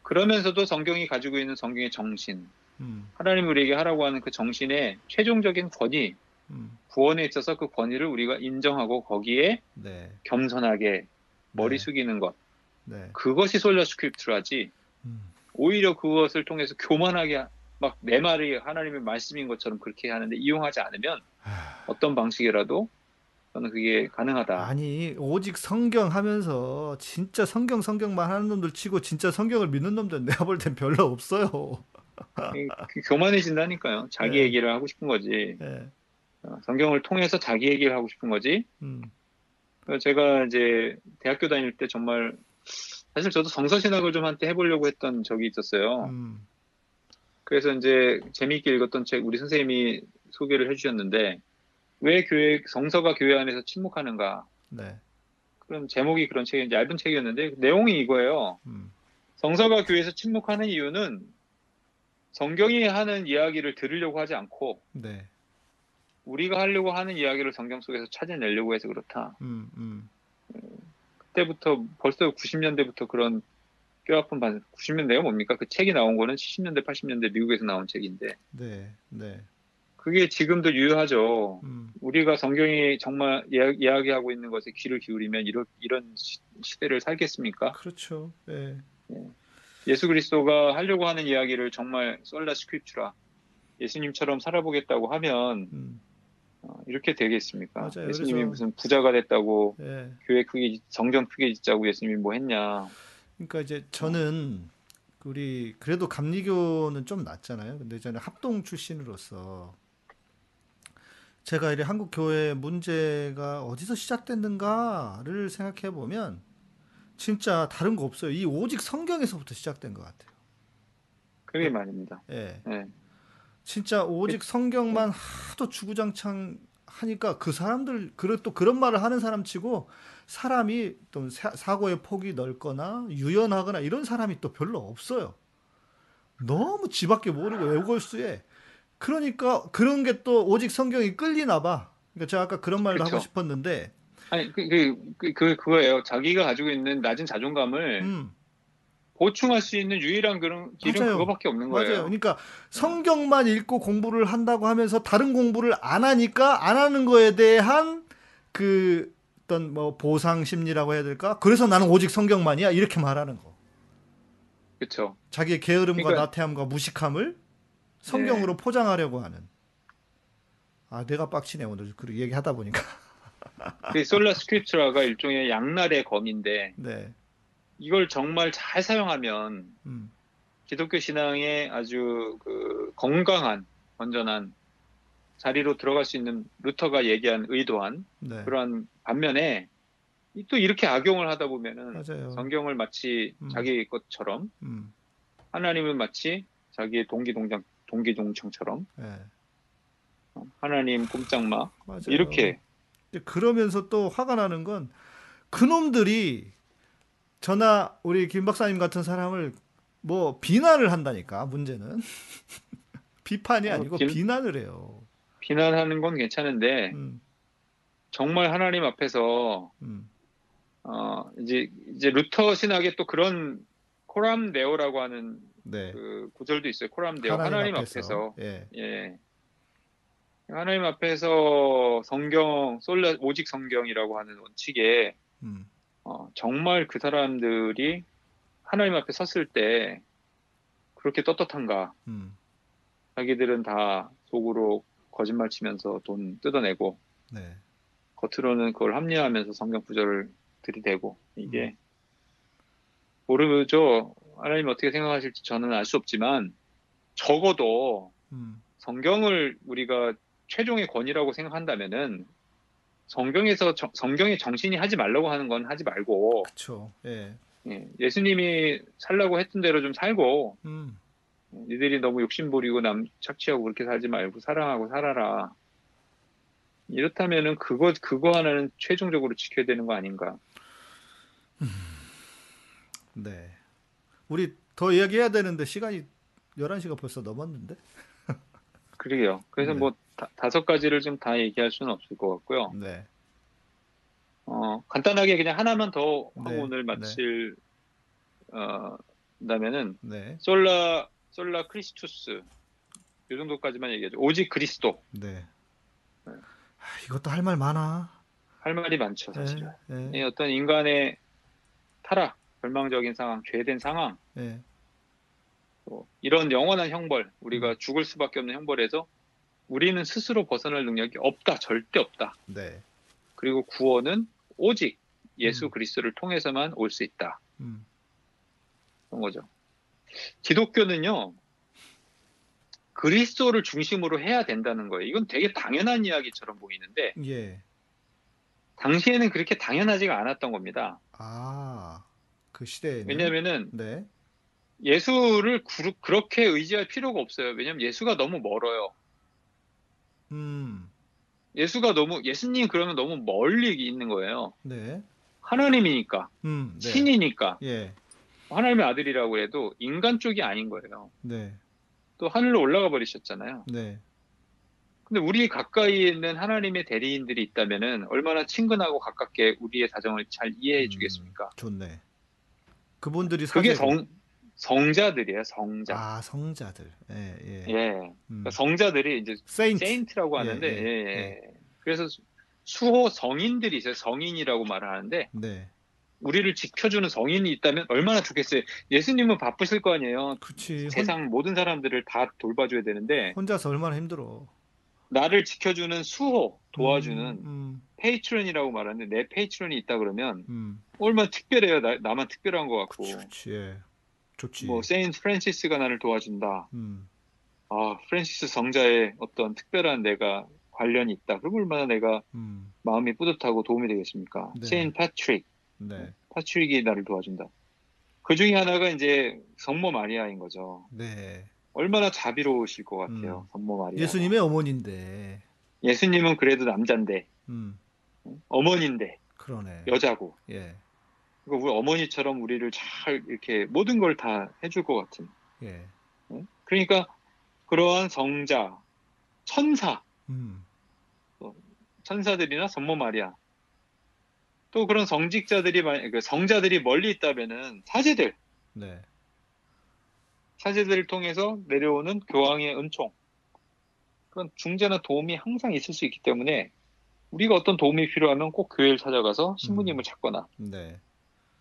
그러면서도 성경이 가지고 있는 성경의 정신, 음, 하나님 우리에게 하라고 하는 그 정신의 최종적인 권위, 음, 구원에 있어서 그 권위를 우리가 인정하고 거기에 네, 겸손하게 머리 네, 숙이는 것, 네, 그것이 Sola Scriptura지. 음, 오히려 그것을 통해서 교만하게 막 내 말이 하나님의 말씀인 것처럼 그렇게 하는데 이용하지 않으면 하, 어떤 방식이라도 저는 그게 가능하다. 아니 오직 성경 하면서 진짜 성경 성경만 하는 놈들 치고 진짜 성경을 믿는 놈들 내가 볼 땐 별로 없어요. 그 교만해진다니까요. 자기 네. 얘기를 하고 싶은 거지. 예, 어, 성경을 통해서 자기 얘기를 하고 싶은 거지. 음, 제가 이제 대학교 다닐 때 정말 사실 저도 성서신학을 좀 한때 해보려고 했던 적이 있었어요. 음, 그래서 이제 재미있게 읽었던 책 우리 선생님이 소개를 해주셨는데 왜 교회 성서가 교회 안에서 침묵하는가? 네, 그런 제목이 그런 책이 얇은 책이었는데 내용이 이거예요. 음, 성서가 교회에서 침묵하는 이유는 성경이 하는 이야기를 들으려고 하지 않고 네, 우리가 하려고 하는 이야기를 성경 속에서 찾아내려고 해서 그렇다. 음, 음, 그 때부터 벌써 90년대부터 그런 뼈 아픈 반 90년대가 뭡니까? 그 책이 나온 거는 70년대, 80년대 미국에서 나온 책인데 네, 네, 그게 지금도 유효하죠. 음, 우리가 성경이 정말 이야, 이야기하고 있는 것에 귀를 기울이면 이런 이런 시- 시대를 살겠습니까? 그렇죠. 예, 예수 그리스도가 하려고 하는 이야기를 정말 솔라 스크립트라 예수님처럼 살아보겠다고 하면 음, 어, 이렇게 되겠습니까? 맞아요. 예수님이 그래서- 무슨 부자가 됐다고 예. 교회 크게 짓- 성전 크게 짓자고 예수님이 뭐 했냐? 그러니까 이제 저는 우리 그래도 감리교는 좀 낫잖아요. 근데 저는 합동 출신으로서 제가 이 한국 교회 문제가 어디서 시작됐는가를 생각해 보면 진짜 다른 거 없어요. 이 오직 성경에서부터 시작된 것 같아요. 그게 말입니다. 예. 예. 진짜 오직 성경만 하도 주구장창 하니까 그 사람들 그래 또 그런 말을 하는 사람 치고 사람이 또 사- 사고의 폭이 넓거나 유연하거나 이런 사람이 또 별로 없어요. 너무 지밖에 모르고 외골수에 그러니까 그런 게 또 오직 성경이 끌리나 봐. 그러니까 제가 아까 그런 말도 하고 그렇죠. 싶었는데, 아니 그, 그, 그, 그 그 거예요. 자기가 가지고 있는 낮은 자존감을 음, 보충할 수 있는 유일한 그런 길은 맞아요. 그거밖에 없는 거예요. 맞아요. 그러니까 성경만 읽고 공부를 한다고 하면서 다른 공부를 안 하니까 안 하는 거에 대한 그 어떤 뭐 보상 심리라고 해야 될까? 그래서 나는 오직 성경만이야 이렇게 말하는 거. 그렇죠. 자기의 게으름과 그러니까- 나태함과 무식함을 성경으로 포장하려고 하는. 아, 내가 빡치네 오늘 그 얘기하다 보니까. 그 솔라 스크립트라가 일종의 양날의 검인데 네, 이걸 정말 잘 사용하면 음, 기독교 신앙의 아주 그 건강한 건전한 자리로 들어갈 수 있는 루터가 얘기한 의도한 네, 그러한 반면에 이- 또 이렇게 악용을 하다 보면은 맞아요. 성경을 마치 음. 자기 것처럼 음, 하나님을 마치 자기의 동기 동장 동기 동창처럼 네, 하나님 꼼짝마 맞아요. 이렇게 그러면서 또 화가 나는 건 그놈들이 저나 우리 김 박사님 같은 사람을 뭐 비난을 한다니까 문제는. <laughs> 비판이 어, 아니고 김- 비난을 해요. 비난하는 건 괜찮은데 음, 정말 하나님 앞에서 음, 어 이제 이제 루터 신학에 또 그런 Coram Deo라고 하는 네. 그 구절도 있어요. Coram Deo. 하나님, 앞에서, 예, 예. 하나님 앞에서 성경 Sola 오직 성경이라고 하는 원칙에 음, 어, 정말 그 사람들이 하나님 앞에 섰을 때 그렇게 떳떳한가? 음, 자기들은 다 속으로 거짓말 치면서 돈 뜯어내고 네, 겉으로는 그걸 합리화하면서 성경 구절을 들이대고 이게 모르죠. 하나님 어떻게 생각하실지 저는 알 수 없지만 적어도 음, 성경을 우리가 최종의 권위라고 생각한다면은 성경에서 정- 성경의 정신이 하지 말라고 하는 건 하지 말고 그렇죠. 예, 예, 예 수님이 살라고 했던 대로 좀 살고 음, 니들이 너무 욕심 부리고 남 착취하고 그렇게 살지 말고 사랑하고 살아라. 이렇다면은 그거 그거 하나는 최종적으로 지켜야 되는 거 아닌가? 네. 우리 더 이야기해야 되는데 시간이 11시가 벌써 넘었는데. 그러게요. 그래서 네. 뭐 다, 다섯 가지를 좀 다 얘기할 수는 없을 것 같고요. 네. 어, 간단하게 그냥 하나만 더 하고 네, 오늘 마칠 어, 다면은 네. 솔라 솔라 크리스투스 이 정도까지만 얘기하죠. 오직 그리스도 네. 네. 아, 이것도 할 말 많아. 할 말이 많죠, 사실은. 예, 이 어떤 인간의 타락, 절망적인 상황, 죄된 상황, 예, 또 이런 영원한 형벌, 우리가 음. 죽을 수밖에 없는 형벌에서 우리는 스스로 벗어날 능력이 없다, 절대 없다. 네. 그리고 구원은 오직 예수 음. 그리스도를 통해서만 올 수 있다. 음, 그런 거죠. 기독교는요, 그리스도를 중심으로 해야 된다는 거예요. 이건 되게 당연한 이야기처럼 보이는데, 예. 당시에는 그렇게 당연하지가 않았던 겁니다. 아, 그 시대에는. 왜냐면은 네. 예수를 구- 그렇게 의지할 필요가 없어요. 왜냐면 예수가 너무 멀어요. 음, 예수가 너무, 예수님 그러면 너무 멀리 있는 거예요. 네. 하나님이니까, 음, 네. 신이니까, 예, 하나님의 아들이라고 해도 인간 쪽이 아닌 거예요. 네, 또 하늘로 올라가 버리셨잖아요. 네. 근데 우리 가까이에 있는 하나님의 대리인들이 있다면은 얼마나 친근하고 가깝게 우리의 사정을 잘 이해해 주겠습니까? 음, 좋네. 그분들이 그게 사제고. 성, 성자들이에요, 성자. 아, 성자들. 예, 예. 예. 음. 그러니까 성자들이 이제 세인트. 세인트라고 예, 하는데, 예, 예, 예. 예. 그래서 수- 수호 성인들이 있어요. 성인이라고 말을 하는데, 네. 우리를 지켜주는 성인이 있다면 얼마나 좋겠어요. 예수님은 바쁘실 거 아니에요. 그치. 세상 모든 사람들을 다 돌봐줘야 되는데, 혼, 혼자서 얼마나 힘들어. 나를 지켜주는 수호, 도와주는 음, patron이라고 말하는데, 내 patron이 있다 그러면, 음, 얼마나 특별해요. 나, 나만 특별한 것 같고. 그치, 그치. 예. 좋지. 뭐, 세인트 프란시스가 나를 도와준다. 음, 아, 프란시스 성자의 어떤 특별한 내가 관련이 있다. 그럼 얼마나 내가 음, 마음이 뿌듯하고 도움이 되겠습니까? 네. 세인트 패트릭. 네, 파트릭이 나를 도와준다. 그 중에 하나가 이제 성모 마리아인 거죠. 네. 얼마나 자비로우실 것 같아요. 음. 성모 마리아. 예수님의 어머니인데. 예수님은 그래도 남잔데, 음, 어머니인데, 그러네. 여자고 예. 그리고 우리 어머니처럼 우리를 잘 이렇게 모든 걸 다 해줄 것 같은. 예. 응? 그러니까 그러한 성자, 천사, 음. 천사들이나 성모 마리아 또 그런 성직자들이 만- 그 성자들이 멀리 있다면은 사제들 네. 사제들을 통해서 내려오는 교황의 은총 그런 중재나 도움이 항상 있을 수 있기 때문에 우리가 어떤 도움이 필요하면 꼭 교회를 찾아가서 신부님을 음. 찾거나 네.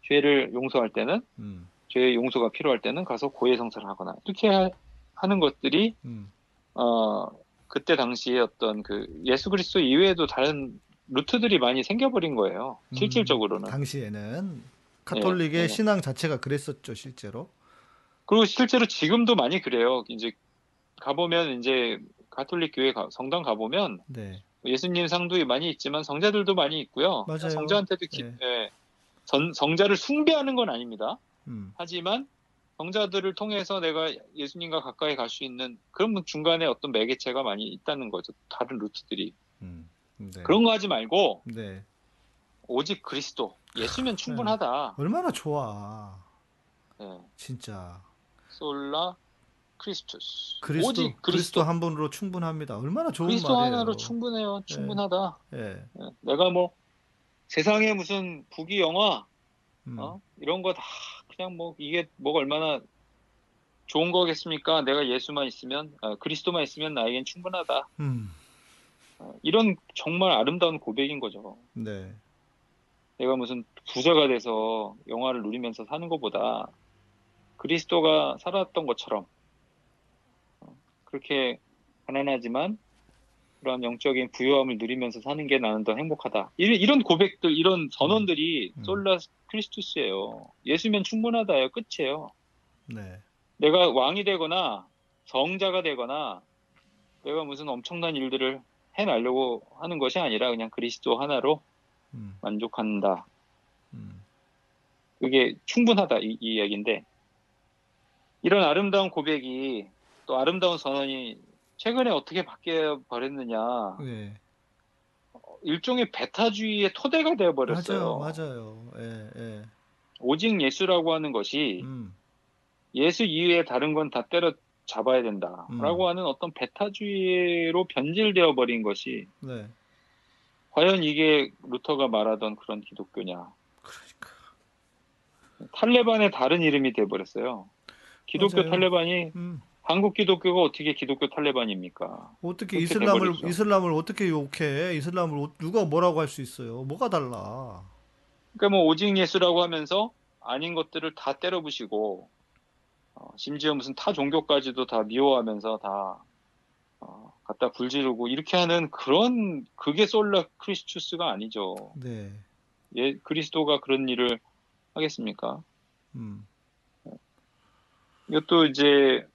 죄를 용서할 때는 음. 죄의 용서가 필요할 때는 가서 고해성사를 하거나 이렇게 하- 하는 것들이 음. 어 그때 당시에 어떤 그 예수 그리스도 이외에도 다른 루트들이 많이 생겨버린 거예요. 음, 실질적으로는. 당시에는 카톨릭의 예. 신앙 자체가 그랬었죠, 실제로. 그리고 실제로 지금도 많이 그래요. 이제 가보면 이제 가톨릭 교회 가- 성당 가보면 네. 예수님 상도 많이 있지만 성자들도 많이 있고요. 맞아요. 성자한테도 기- 예. 예, 전- 성자를 숭배하는 건 아닙니다. 음. 하지만 성자들을 통해서 내가 예수님과 가까이 갈 수 있는 그런 중간에 어떤 매개체가 많이 있다는 거죠. 다른 루트들이. 음. 네. 그런 거 하지 말고 네. 오직 그리스도 예수면 충분하다. 얼마나 좋아. 예. 진짜. 솔라 크리스투스. 그리스도 오직 그리스도 그리스도 한 분으로 충분합니다. 얼마나 좋은 그리스도 말이에요. 하나로 충분해요. 충분하다. 예. 예. 내가 뭐 세상에 무슨 부귀 영화 음. 어? 이런 거 다 그냥 뭐 이게 뭐가 얼마나 좋은 거겠습니까? 내가 예수만 있으면 아, 그리스도만 있으면 나에겐 충분하다. 음. 어, 이런 정말 아름다운 고백인 거죠. 네. 내가 무슨 부자가 돼서 영화를 누리면서 사는 것보다 그리스도가 살았던 것처럼 어, 그렇게 가난하지만 그런 영적인 부유함을 누리면서 사는 게 나는 더 행복하다. 이런, 고백들, 이런 선언들이 음. 솔라 크리스투스예요. 예수면 충분하다예요. 끝이에요. 네. 내가 왕이 되거나 성자가 되거나 내가 무슨 엄청난 일들을 해내려고 하는 것이 아니라 그냥 그리스도 하나로 음. 만족한다. 음. 그게 충분하다 이, 이 얘기인데 이런 아름다운 고백이 또 아름다운 선언이 최근에 어떻게 바뀌어 버렸느냐 네. 일종의 베타주의의 토대가 되어 버렸어요. 맞아요. 맞아요. 예, 예. 오직 예수라고 하는 것이 음. 예수 이외에 다른 건 다 때려 잡아야 된다라고 음. 하는 어떤 베타주의로 변질되어 버린 것이 네. 과연 이게 루터가 말하던 그런 기독교냐? 그러니까. 탈레반의 다른 이름이 돼 버렸어요. 기독교 맞아요. 탈레반이 음. 한국 기독교가 어떻게 기독교 탈레반입니까? 어떻게 이슬람을 돼버리죠. 이슬람을 어떻게 욕해? 이슬람을 어- 누가 뭐라고 할 수 있어요? 뭐가 달라? 그러니까 뭐 오직 예수라고 하면서 아닌 것들을 다 때려부시고 어, 심지어 무슨 타 종교까지도 다 미워하면서 다 어, 갖다 불지르고 이렇게 하는 그런 그게 솔라 크리스투스가 아니죠. 네. 예, 그리스도가 그런 일을 하겠습니까? 음. 이것도 이제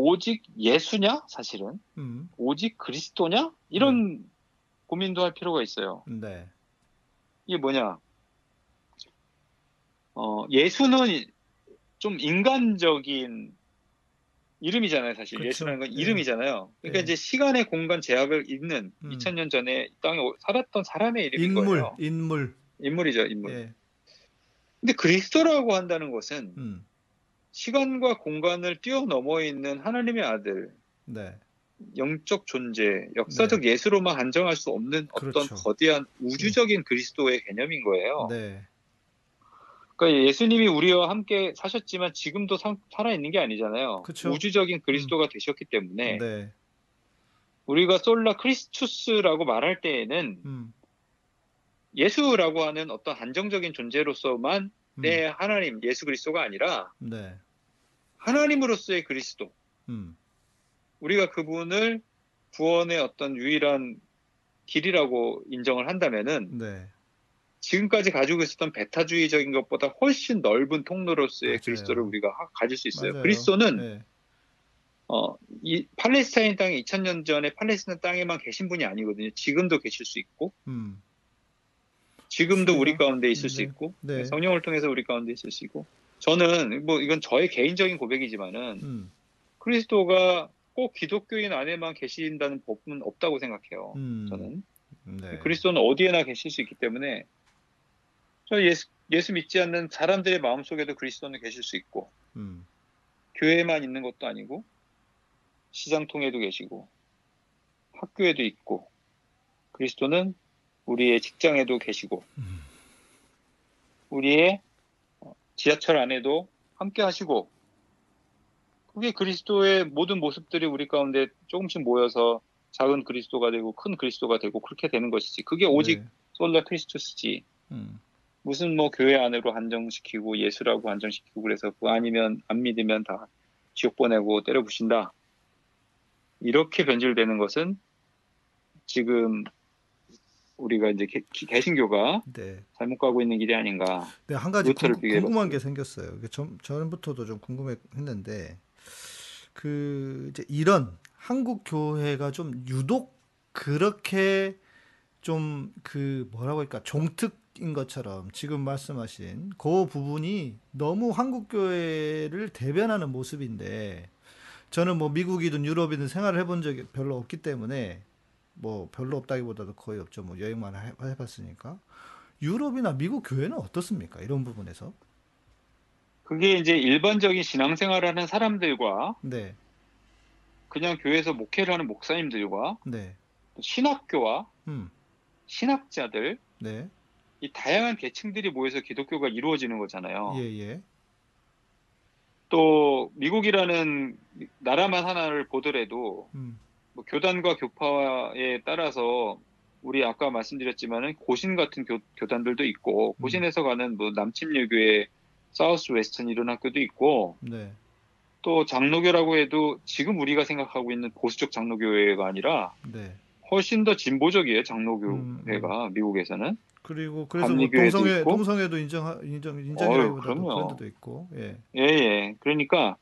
오직 예수냐 사실은 음. 오직 그리스도냐 이런 고민도 할 필요가 있어요. 네. 이게 뭐냐? 어, 예수는 좀 인간적인 이름이잖아요, 사실. 그쵸. 예수라는 건 네. 이름이잖아요. 그러니까 네. 이제 시간의 공간 제약을 있는 음. 2000년 전에 이 땅에 오- 살았던 사람의 이름인 인물, 거예요. 인물. 인물이죠, 인물. 예. 근데 그리스도라고 한다는 것은 음. 시간과 공간을 뛰어넘어 있는 하나님의 아들, 네. 영적 존재, 역사적 예수로만 한정할 수 없는 어떤 그렇죠. 거대한 우주적인 그리스도의 개념인 거예요. 네. 그러니까 예수님이 우리와 함께 사셨지만 지금도 상- 살아 있는 게 아니잖아요. 그쵸. 우주적인 그리스도가 되셨기 때문에 네. 우리가 솔라 크리스투스라고 말할 때에는 음. 예수라고 하는 어떤 한정적인 존재로서만 음. 내 하나님 예수 그리스도가 아니라 네. 하나님으로서의 그리스도 음. 우리가 그분을 구원의 어떤 유일한 길이라고 인정을 한다면은 네. 지금까지 가지고 있었던 베타주의적인 것보다 훨씬 넓은 통로로서의 맞아요. 그리스도를 우리가 하- 가질 수 있어요. 맞아요. 그리스도는 네. 어, 이 팔레스타인 땅에 2000년 전에 팔레스타인 땅에만 계신 분이 아니거든요. 지금도 계실 수 있고, 음. 지금도. 우리 가운데 있을 수 네. 있고, 네. 성령을 통해서 우리 가운데 있을 수 있고. 저는 뭐 이건 저의 개인적인 고백이지만은 음. 그리스도가 꼭 기독교인 안에만 계신다는 법은 없다고 생각해요. 음. 저는 네. 그리스도는 어디에나 계실 수 있기 때문에 저 예수, 예수 믿지 않는 사람들의 마음 속에도 그리스도는 계실 수 있고 음. 교회만 있는 것도 아니고 시장 통에도 계시고 학교에도 있고 그리스도는 우리의 직장에도 계시고 음. 우리의 어, 지하철 안에도 함께 하시고 그게 그리스도의 모든 모습들이 우리 가운데 조금씩 모여서 작은 그리스도가 되고 큰 그리스도가 되고 그렇게 되는 것이지 그게 오직 네. 솔라 크리스토스지 음. 무슨 뭐 교회 안으로 한정시키고 예수라고 한정시키고 그래서 그 아니면 안 믿으면 다 지옥 보내고 때려 부신다 이렇게 변질되는 것은 지금 우리가 이제 개, 개신교가 네. 잘못 가고 있는 길이 아닌가 네, 한 가지 루터를 궁, 비교해봤어요. 궁금한 게 생겼어요. 전, 전부터도 좀 궁금했는데 그 이제 이런 한국 교회가 좀 유독 그렇게 좀 그 뭐라고 할까 종특인 것처럼 지금 말씀하신 그 부분이 너무 한국 교회를 대변하는 모습인데 저는 뭐 미국이든 유럽이든 생활을 해본 적이 별로 없기 때문에 뭐 별로 없다기보다도 거의 없죠. 뭐 여행만 해- 해봤으니까. 유럽이나 미국 교회는 어떻습니까? 이런 부분에서. 그게 이제 일반적인 신앙생활을 하는 사람들과 네, 그냥 교회에서 목회를 하는 목사님들과 네, 또 신학교와 음, 신학자들 네, 이 다양한 계층들이 모여서 기독교가 이루어지는 거잖아요. 예, 예, 또 미국이라는 나라만 하나를 보더라도 음, 뭐 교단과 교파에 따라서 우리 아까 말씀드렸지만은 고신 같은 교, 교단들도 있고 음. 고신에서 가는 뭐 남침여교의 사우스 웨스턴 이런 학교도 있고 네, 또 장로교라고 해도 지금 우리가 생각하고 있는 보수적 장로교회가 아니라 네. 훨씬 더 진보적이에요 음, 장로교회가 미국에서는 그리고 그래서 뭐 동성애 있고. 동성애도 인정 인정 데도 있고, 예, 예 예 그러니까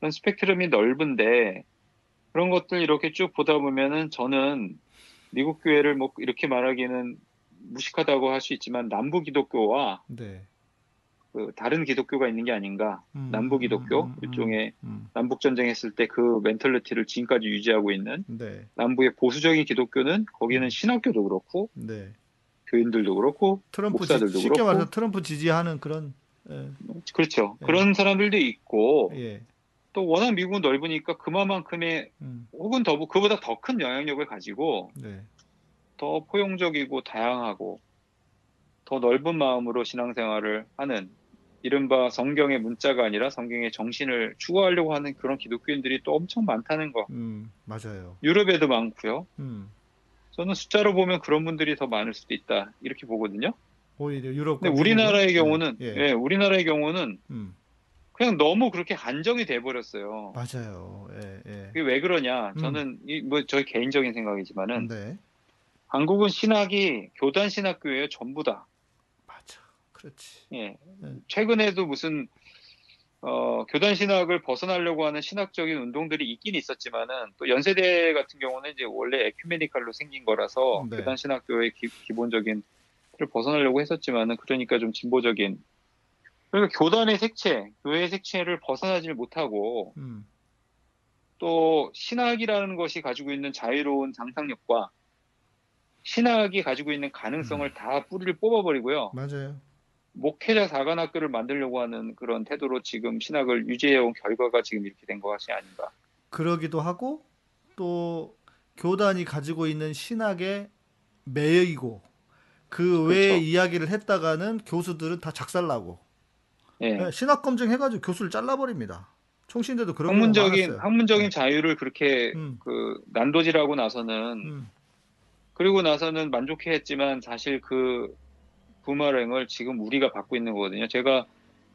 그런 스펙트럼이 넓은데 그런 것들 이렇게 쭉 보다 보면은 저는 미국 교회를 뭐 이렇게 말하기는 무식하다고 할 수 있지만 남부 기독교와 네. 그 다른 기독교가 있는 게 아닌가 음, 남부 기독교 음, 음, 일종의 음, 남북 전쟁했을 때 그 멘털리티를 지금까지 유지하고 있는 네, 남부의 보수적인 기독교는 거기는 음. 신학교도 그렇고 네. 교인들도 그렇고 트럼프 지, 목사들도 쉽게 그렇고. 말해서 트럼프 지지하는 그런, 예, 그렇죠 예. 그런 사람들도 있고 예, 또 워낙 미국은 넓으니까 그만큼의 음, 혹은 더 그보다 더 큰 영향력을 가지고 네, 더 포용적이고 다양하고 더 넓은 마음으로 신앙생활을 하는 이른바 성경의 문자가 아니라 성경의 정신을 추구하려고 하는 그런 기독교인들이 또 엄청 많다는 거. 음, 맞아요. 유럽에도 많고요. 음, 저는 숫자로 보면 그런 분들이 더 많을 수도 있다 이렇게 보거든요. 오히려 유럽과 근데 우리나라의? 경우는 예, 예, 우리나라의 경우는 음, 그냥 너무 그렇게 한정이 돼 버렸어요. 맞아요. 예, 예. 그게 왜 그러냐? 음. 저는 이뭐 저희 개인적인 생각이지만은 네, 한국은 신학이 교단 신학교예요, 전부 다. 맞아. 그렇지. 예. 네. 최근에도 무슨 어, 교단 신학을 벗어나려고 하는 신학적인 운동들이 있긴 있었지만은 또 연세대 같은 경우는 이제 원래 에큐메니칼로 생긴 거라서 네. 교단 신학교의 기, 기본적인 를 벗어나려고 했었지만은 그러니까 좀 진보적인 그러니까 교단의 색채, 교회의 색채를 벗어나질 못하고 음, 또 신학이라는 것이 가지고 있는 자유로운 상상력과 신학이 가지고 있는 가능성을 다 뿌리를 뽑아버리고요. 맞아요. 목회자 사관학교를 만들려고 하는 그런 태도로 지금 신학을 유지해온 결과가 지금 이렇게 된 것이 아닌가. 그러기도 하고 또 교단이 가지고 있는 신학의 매이고 그 외의 그렇죠. 이야기를 했다가는 교수들은 다 작살나고 예. 네, 신학 검증 해가지고 교수를 잘라버립니다. 총신대도 그런 학문적인. 학문적인 자유를 그렇게 음, 그 난도질하고 나서는 음, 그리고 나서는 만족해했지만 사실 그 부마랭을 지금 우리가 받고 있는 거거든요. 제가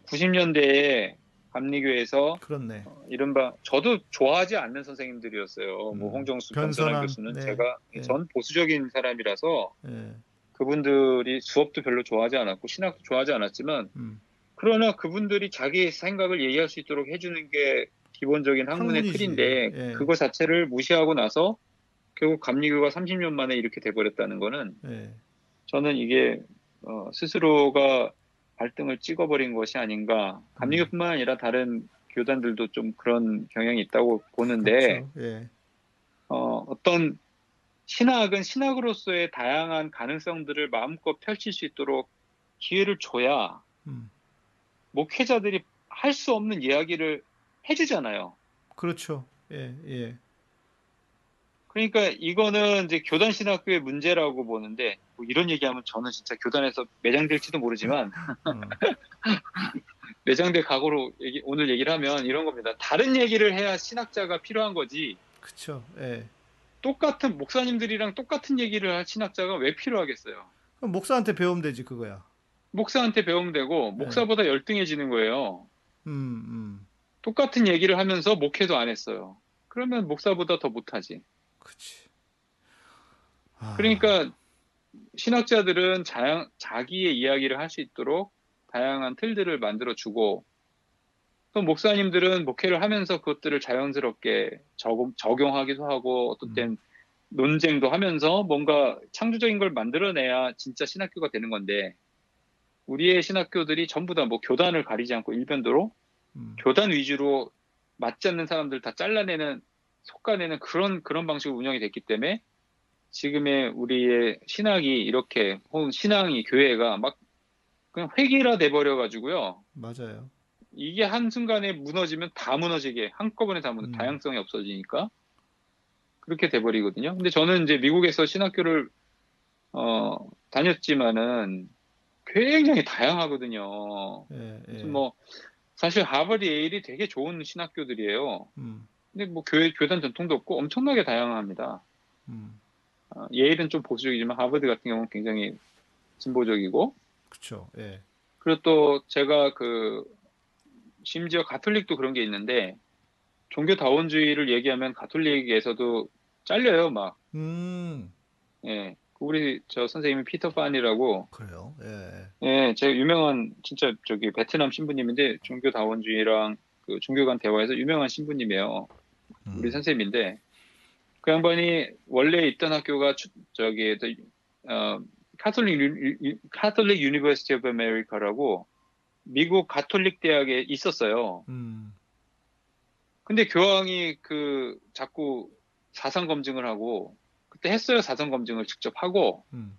90년대에 감리교에서 그렇네. 이른바 저도 좋아하지 않는 선생님들이었어요. 뭐 음, 홍정수 변선한, 교수는 네, 제가 네. 전 보수적인 사람이라서 예, 그분들이 수업도 별로 좋아하지 않았고 신학도 좋아하지 않았지만 음, 그러나 그분들이 자기 생각을 얘기할 수 있도록 해주는 게 기본적인 학문의 학문이지. 틀인데 예. 그거 자체를 무시하고 나서 결국 감리교가 30년 만에 이렇게 돼버렸다는 거는 예, 저는 이게 어, 스스로가 발등을 찍어버린 것이 아닌가. 감리교뿐만 아니라 다른 교단들도 좀 그런 경향이 있다고 보는데 그렇죠. 예, 어, 어떤 신학은 신학으로서의 다양한 가능성들을 마음껏 펼칠 수 있도록 기회를 줘야 음. 목회자들이 할 수 없는 이야기를 해주잖아요. 그렇죠. 예, 예. 그러니까 이거는 이제 교단 신학교의 문제라고 보는데 뭐 이런 얘기하면 저는 진짜 교단에서 매장될지도 모르지만 음. <laughs> 매장될 각오로 얘기- 오늘 얘기를 하면 이런 겁니다. 다른 얘기를 해야 신학자가 필요한 거지. 그쵸. 예. 똑같은 목사님들이랑 똑같은 얘기를 할 신학자가 왜 필요하겠어요? 그럼 목사한테 배우면 되지, 그거야. 목사한테 배우면 되고 목사보다 열등해지는 거예요. 음, 음. 똑같은 얘기를 하면서 목회도 안 했어요. 그러면 목사보다 더 못하지. 그치. 아, 그러니까 신학자들은 자, 자기의 이야기를 할 수 있도록 다양한 틀들을 만들어 주고 또 목사님들은 목회를 하면서 그것들을 자연스럽게 적용, 적용하기도 하고 어떤 땐 논쟁도 하면서 뭔가 창조적인 걸 만들어내야 진짜 신학교가 되는 건데 우리의 신학교들이 전부 다 뭐 교단을 가리지 않고 일변도로 음. 교단 위주로 맞지 않는 사람들 다 잘라내는 속가내는 그런 그런 방식으로 운영이 됐기 때문에 지금의 우리의 신학이 이렇게 혹은 신앙이 교회가 막 그냥 획일화 돼 버려 가지고요. 맞아요. 이게 한 순간에 무너지면 다 무너지게 한꺼번에 다 무너 음. 다양성이 없어지니까 그렇게 돼 버리거든요. 근데 저는 이제 미국에서 신학교를 어 다녔지만은 굉장히 다양하거든요. 예, 예. 뭐 사실 하버드 예일이 되게 좋은 신학교들이에요. 음, 근데 뭐 교회 교단 전통도 없고 엄청나게 다양합니다. 음. 어, 예일은 좀 보수적이지만 하버드 같은 경우는 굉장히 진보적이고 그쵸. 예. 그리고 또 제가 그 심지어 가톨릭도 그런 게 있는데 종교 다원주의를 얘기하면 가톨릭에서도 잘려요 막. 음, 예. 우리 저 선생님이 피터 판이라고 그래요. 예. 예, 제가 유명한 진짜 저기 베트남 신부님인데 종교 다원주의랑 그 종교 간 대화에서 유명한 신부님이에요. 음. 우리 선생님인데 그 양반이 원래 있던 학교가 추- 저기 또, 어 카톨릭 유- 유- Catholic University of America라고 미국 가톨릭 대학에 있었어요. 음, 근데 교황이 그 자꾸 사상 검증을 하고 그때 했어요 사상 검증을 직접 하고 음.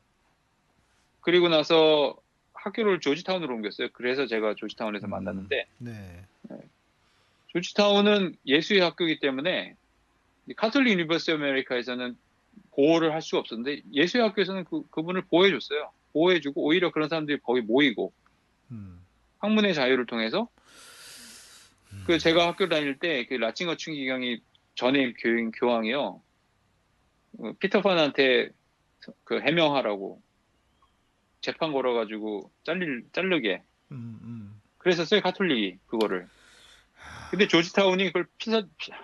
그리고 나서 학교를 조지타운으로 옮겼어요. 그래서 제가 조지타운에서 음. 만났는데 네. 조지타운은 예수회 학교이기 때문에 이 Catholic University America에서는 보호를 할 수가 없었는데 예수회 학교에서는 그, 그분을 보호해줬어요. 보호해주고 오히려 그런 사람들이 거기 모이고 음. 학문의 자유를 통해서 그 제가 학교 다닐 때 그 라칭거 추기경이 전임 교인 교황이요 어, Peter Phan한테 그 해명하라고 재판 걸어가지고 잘릴 잘르게 음, 음. 그랬었어요 카톨릭이 그거를. 근데 조지 타운이 그걸 피사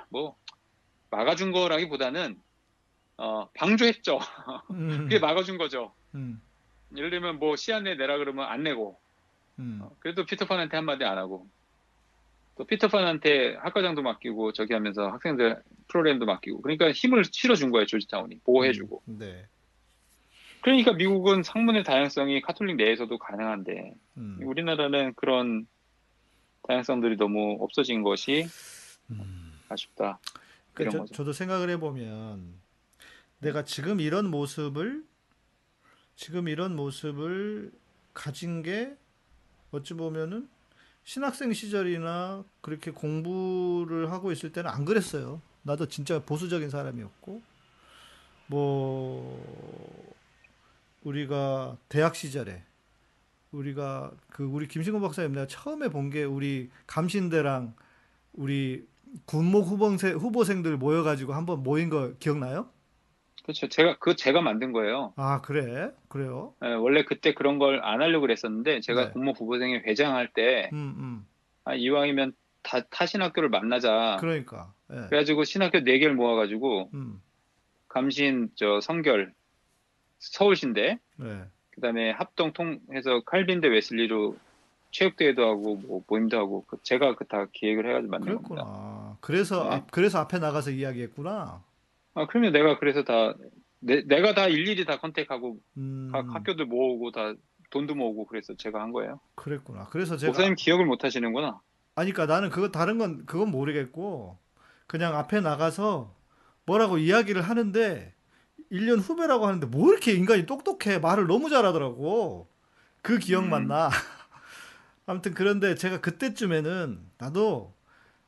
뭐 막아준 거라기보다는 어 방조했죠. 음. <laughs> 그게 막아준 거죠. 음, 예를 들면 뭐 시안 내 내라 그러면 안 내고 음. 어, 그래도 피터판한테 한마디 안 하고 또 피터판한테 학과장도 맡기고 저기 하면서 학생들 프로그램도 맡기고 그러니까 힘을 실어준 거예요 조지타운이 보호해주고 네. 그러니까 미국은 상문의 다양성이 카톨릭 내에서도 가능한데 음. 우리나라는 그런 다양성들이 너무 없어진 것이 음. 아쉽다. 그 이런 저. 저도 생각을 해보면 내가 지금 이런 모습을 지금 이런 모습을 가진 게 어찌 보면은 신학생 시절이나 그렇게 공부를 하고 있을 때는 안 그랬어요. 나도 진짜 보수적인 사람이었고 뭐 우리가 대학 시절에 우리가 그 우리 김신곤 박사님 내가 처음에 본 게 우리 감신대랑 우리 군목 후보생 후보생들 모여가지고 한번 모인 거 기억나요? 그렇죠. 제가 그 제가 만든 거예요. 아 그래 그래요? 예, 원래 그때 그런 걸 안 하려고 그랬었는데 제가 네. 공모 후보생회 회장할 때 음 음. 아, 이왕이면 다 타신 학교를 만나자. 그러니까 예. 그래가지고 신학교 네 개를 모아가지고 음 감신 저 성결 서울신대 네. 그다음에 합동 통해서 칼빈대 웨슬리로 체육대회도 하고 뭐 모임도 하고 그 제가 그 다 기획을 해가지고 만든 겁니다. 그랬구나. 그래서 네. 앞 그래서 앞에 나가서 이야기했구나. 아 그러면 내가 그래서 다 내, 내가 다 일일이 다 컨택하고 음 각 학교들 모으고 다 돈도 모으고 그래서 제가 한 거예요. 그랬구나. 그래서 제가 목사님 기억을 못 하시는구나. 아니 그러니까 나는 그거 다른 건 그건 모르겠고 그냥 앞에 나가서 뭐라고 이야기를 하는데 1년 후배라고 하는데 뭐 이렇게 인간이 똑똑해. 말을 너무 잘하더라고. 그 기억만 음. 나. <laughs> 아무튼 그런데 제가 그때쯤에는 나도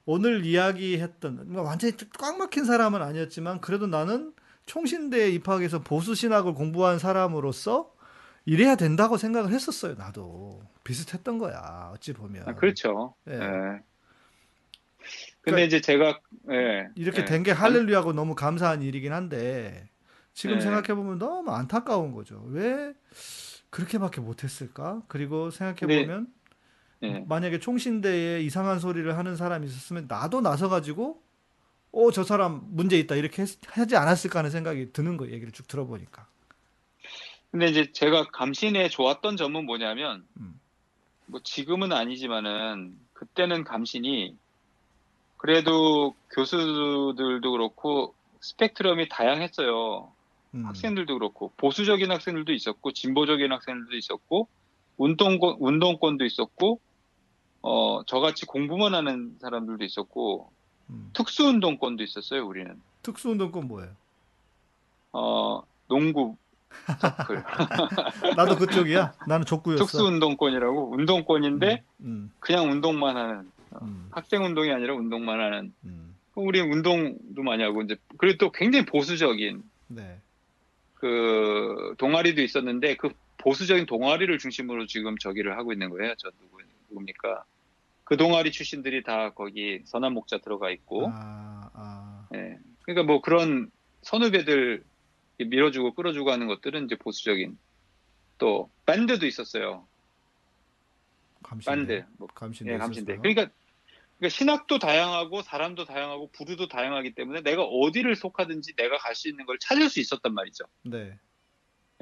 오늘 이야기했던 그러니까 완전히 꽉 막힌 사람은 아니었지만 그래도 나는 총신대에 입학해서 보수 신학을 공부한 사람으로서 이래야 된다고 생각을 했었어요. 나도 비슷했던 거야. 어찌 보면. 아, 그렇죠. 예. 예. 그러니까 근데 이제 제가 예. 이렇게 예. 된게 할렐루야고 너무 감사한 일이긴 한데 지금 네. 생각해 보면 너무 안타까운 거죠. 왜 그렇게밖에 못했을까? 그리고 생각해 보면 예. 만약에 총신대에 이상한 소리를 하는 사람이 있었으면 나도 나서 가지고 어 저 사람 문제 있다 이렇게 했- 하지 않았을까 하는 생각이 드는 거 얘기를 쭉 들어보니까. 근데 이제 제가 감신에 좋았던 점은 뭐냐면 음. 뭐 지금은 아니지만은 그때는 감신이 그래도 교수들도 그렇고 스펙트럼이 다양했어요. 음. 학생들도 그렇고 보수적인 학생들도 있었고 진보적인 학생들도 있었고 운동권 운동권도 있었고 어 저같이 공부만 하는 사람들도 있었고 음. 특수 운동권도 있었어요 우리는 특수운동권 뭐예요? 어 농구 서클 <laughs> 나도 그쪽이야. 나는 족구였어. 특수 운동권이라고 운동권인데 음, 그냥 운동만 하는 음, 학생 운동이 아니라 운동만 하는 음. 우리 운동도 많이 하고 이제 그리고 또 굉장히 보수적인 네. 그 동아리도 있었는데 그 보수적인 동아리를 중심으로 지금 저기를 하고 있는 거예요. 저 누구 누굽니까? 그 동아리 출신들이 다 거기 선한 목자 들어가 있고, 아, 아, 예. 그러니까 뭐 그런 선후배들 밀어주고 끌어주고 하는 것들은 이제 보수적인 또 밴드도 있었어요. 감신대. 밴드, 뭐, 감신대. 예, 감신대. 그러니까, 그러니까 신학도 다양하고 사람도 다양하고 부류도 다양하기 때문에 내가 어디를 속하든지 내가 갈 수 있는 걸 찾을 수 있었단 말이죠. 네.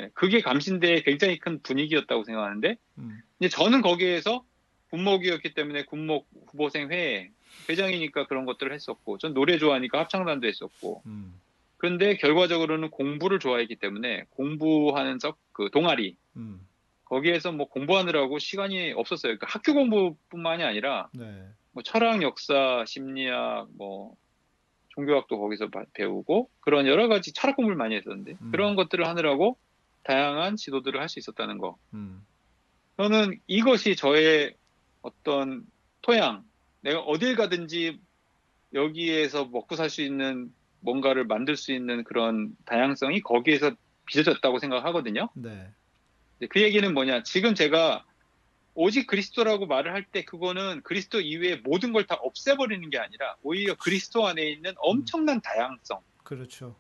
예, 그게 감신대의 굉장히 큰 분위기였다고 생각하는데 음, 이제 저는 거기에서 군목이었기 때문에 군목 후보생 회에 회장이니까 그런 것들을 했었고 전 노래 좋아하니까 합창단도 했었고 음, 그런데 결과적으로는 공부를 좋아했기 때문에 공부하는 그 동아리 음. 거기에서 뭐 공부하느라고 시간이 없었어요. 그러니까 학교 공부뿐만이 아니라 네. 뭐 철학, 역사, 심리학, 뭐 종교학도 거기서 바- 배우고 그런 여러 가지 철학 공부를 많이 했었는데 음. 그런 것들을 하느라고 다양한 지도들을 할 수 있었다는 거. 음, 저는 이것이 저의 어떤 토양, 내가 어딜 가든지 여기에서 먹고 살 수 있는 뭔가를 만들 수 있는 그런 다양성이 거기에서 빚어졌다고 생각하거든요. 네. 그 얘기는 뭐냐? 지금 제가 오직 그리스도라고 말을 할 때 그거는 그리스도 이외의 모든 걸 다 없애버리는 게 아니라 오히려 그리스도 안에 있는 엄청난 다양성, 그렇죠.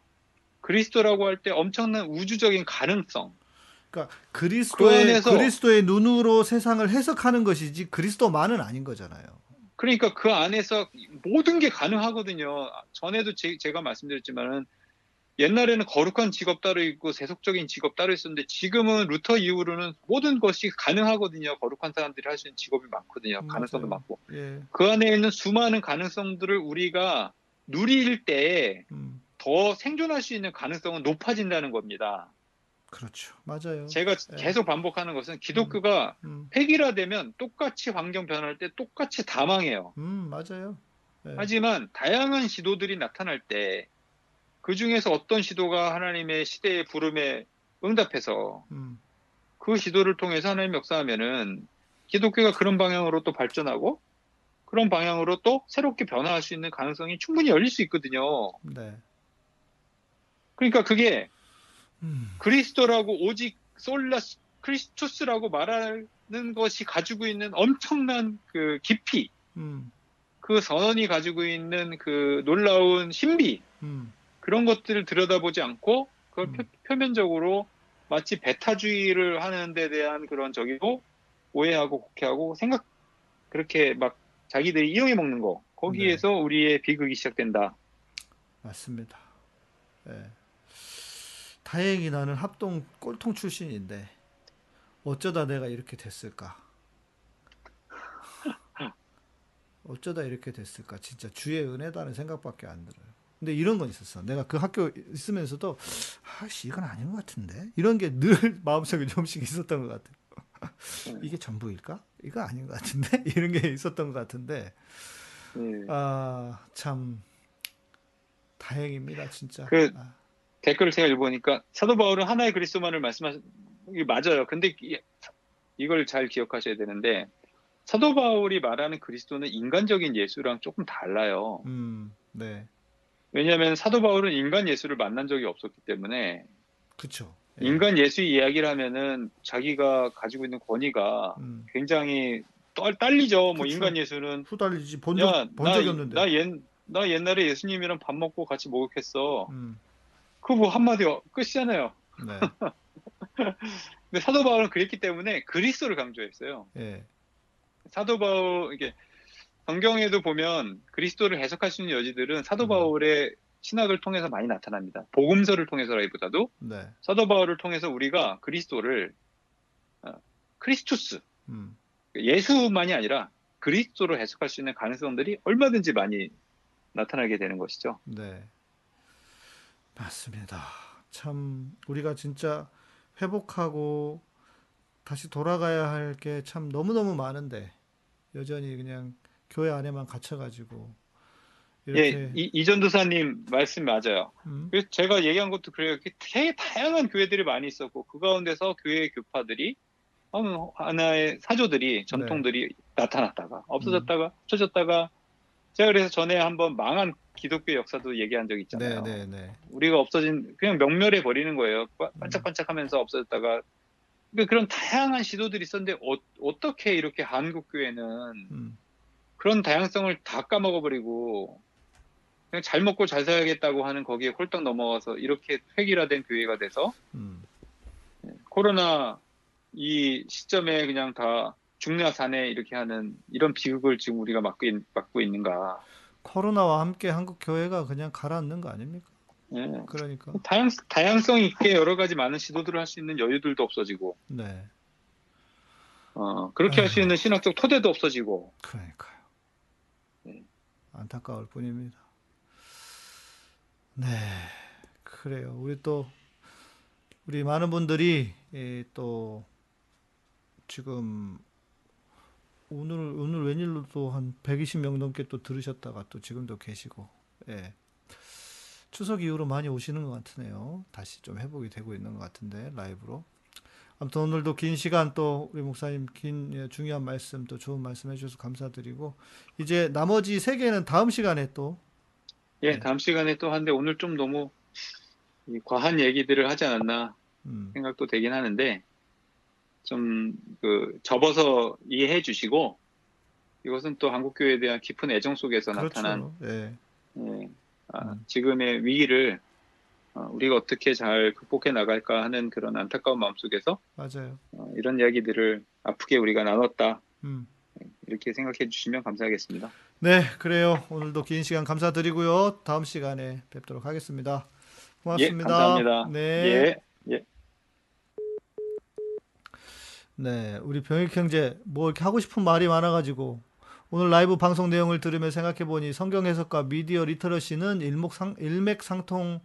그리스도라고 할 때 엄청난 우주적인 가능성, 그러니까 그 그리스도의 안에서- 그리스도의 눈으로 세상을 해석하는 것이지 그리스도만은 아닌 거잖아요. 그러니까 그 안에서 모든 게 가능하거든요. 전에도 제, 가 말씀드렸지만은 옛날에는 거룩한 직업 따로 있고 세속적인 직업 따로 있었는데 지금은 루터 이후로는 모든 것이 가능하거든요. 거룩한 사람들이 할 수 있는 직업이 많거든요. 음, 가능성도 맞아요. 많고. 예. 그 안에 있는 수많은 가능성들을 우리가 누릴 때더 음, 생존할 수 있는 가능성은 높아진다는 겁니다. 그렇죠. 맞아요. 제가 네. 계속 반복하는 것은 기독교가 음, 획일화되면 똑같이 환경 변할 때 똑같이 다 망해요. 음, 맞아요. 예. 하지만 다양한 시도들이 나타날 때 그 중에서 어떤 시도가 하나님의 시대의 부름에 응답해서 음, 그 시도를 통해서 하나님 역사하면은 기독교가 그런 방향으로 또 발전하고 그런 방향으로 또 새롭게 변화할 수 있는 가능성이 충분히 열릴 수 있거든요. 네. 그러니까 그게 음, 그리스도라고 오직 솔라 크리스투스라고 말하는 것이 가지고 있는 엄청난 그 깊이, 음, 그 선언이 가지고 있는 그 놀라운 신비, 음, 그런 것들을 들여다보지 않고 그걸 음. 표, 표면적으로 마치 배타주의를 하는 데 대한 그런 저기고 오해하고 곡해하고 생각 그렇게 막 자기들이 이용해 먹는 거 거기에서 네. 우리의 비극이 시작된다. 맞습니다. 예. 다행히 나는 합동 꼴통 출신인데 어쩌다 내가 이렇게 됐을까? 어쩌다 이렇게 됐을까? 진짜 주의 은혜다는 생각밖에 안 들어요. 근데 이런 건 있었어. 내가 그 학교 있으면서도 아씨 이건 아닌 것 같은데 이런 게 늘 <laughs> 마음속에 조금씩 있었던 것 같아요. 이게 전부일까? 이거 아닌 것 같은데 <laughs> 이런 게 있었던 것 같은데 네. 아참 다행입니다 진짜. 그- 아, 댓글을 제가 읽어보니까 사도 바울은 하나의 그리스도만을 말씀하신 게 맞아요. 근데 이- 이걸 잘 기억하셔야 되는데 사도 바울이 말하는 그리스도는 인간적인 예수랑 조금 달라요. 음, 네, 왜냐하면 사도 바울은 인간 예수를 만난 적이 없었기 때문에. 예. 인간 예수 이야기를 하면은 자기가 가지고 있는 권위가 음, 굉장히 떨, 딸리죠. 뭐 그쵸. 인간 예수는 후달리지 본, 야, 적, 본 나, 적이 없는데. 나, 옛, 나 옛날에 예수님이랑 밥 먹고 같이 목욕했어. 음, 그 뭐 한마디 어- 끝이잖아요. 네, <laughs> 근데 사도 바울은 그랬기 때문에 그리스도를 강조했어요. 예, 사도 바울 이게 성경에도 보면 그리스도를 해석할 수 있는 여지들은 사도 음. 바울의 신학을 통해서 많이 나타납니다. 복음서를 통해서라기보다도 네, 사도 바울을 통해서 우리가 그리스도를 어, 크리스투스 음, 예수만이 아니라 그리스도로 해석할 수 있는 가능성들이 얼마든지 많이 나타나게 되는 것이죠. 네, 맞습니다. 참 우리가 진짜 회복하고 다시 돌아가야 할 게 참 너무너무 많은데 여전히 그냥 교회 안에만 갇혀가지고 예, 이, 이전 도사님 말씀 맞아요. 음, 그래서 제가 얘기한 것도 그래요. 되게 다양한 교회들이 많이 있었고 그 가운데서 교회 교파들이 하나의 사조들이 전통들이 나타났다가 없어졌다가 없어졌다가 제가 그래서 전에 한번 망한 기독교 역사도 얘기한 적이 네, 있잖아요. 네, 네, 우리가 없어진 그냥 명멸해 버리는 거예요. 바- 반짝반짝하면서 없어졌다가. 그러니까 그런 다양한 시도들이 있었는데 어, 떻게 이렇게 한국 교회는 음, 그런 다양성을 다 까먹어버리고 그냥 잘 먹고 잘 살아야겠다고 하는 거기에 홀딱 넘어가서 이렇게 획일화된 교회가 돼서 음, 코로나 이 시점에 그냥 다 사내 이렇게 하는 이런 비극을 지금 우리가 맞고, 있, 맞고 있는가. 코로나와 함께 한국 교회가 그냥 가라앉는 거 아닙니까? 예. 그러니까 다양, 다양성 있게 여러 가지 많은 시도들을 할 수 있는 여유들도 없어지고, 네, 어, 그렇게 할 수 있는 신학적 토대도 없어지고, 그러니까요. 네. 안타까울 뿐입니다. 네, 그래요. 우리 또 우리 많은 분들이 예, 또 지금 오늘 오늘 웬일로 또 한 120명 넘게 또 들으셨다가 또 지금도 계시고 예. 추석 이후로 많이 오시는 것 같으네요. 다시 좀 회복이 되고 있는 것 같은데 라이브로. 아무튼 오늘도 긴 시간 또 우리 목사님 긴 예, 중요한 말씀 또 좋은 말씀 해주셔서 감사드리고 이제 나머지 세 개는 다음 시간에 또 예, 네. 다음 시간에 또 한데 오늘 좀 너무 이 과한 얘기들을 하지 않았나 음, 생각도 되긴 하는데 좀 그 접어서 이해해 주시고 이것은 또 한국 교회에 대한 깊은 애정 속에서 나타난 그렇죠. 예. 예, 아, 음. 지금의 위기를 어, 우리가 어떻게 잘 극복해 나갈까 하는 그런 안타까운 마음 속에서 맞아요. 어, 이런 이야기들을 아프게 우리가 나눴다 음. 이렇게 생각해 주시면 감사하겠습니다. 네, 그래요. 오늘도 긴 시간 감사드리고요. 다음 시간에 뵙도록 하겠습니다. 고맙습니다. 예, 감사합니다. 네. 예, 예. 네, 우리 병익 형제 뭐 이렇게 하고 싶은 말이 많아가지고 오늘 라이브 방송 내용을 들으며 생각해보니 성경 해석과 미디어 리터러시는 일목상, 일맥상통을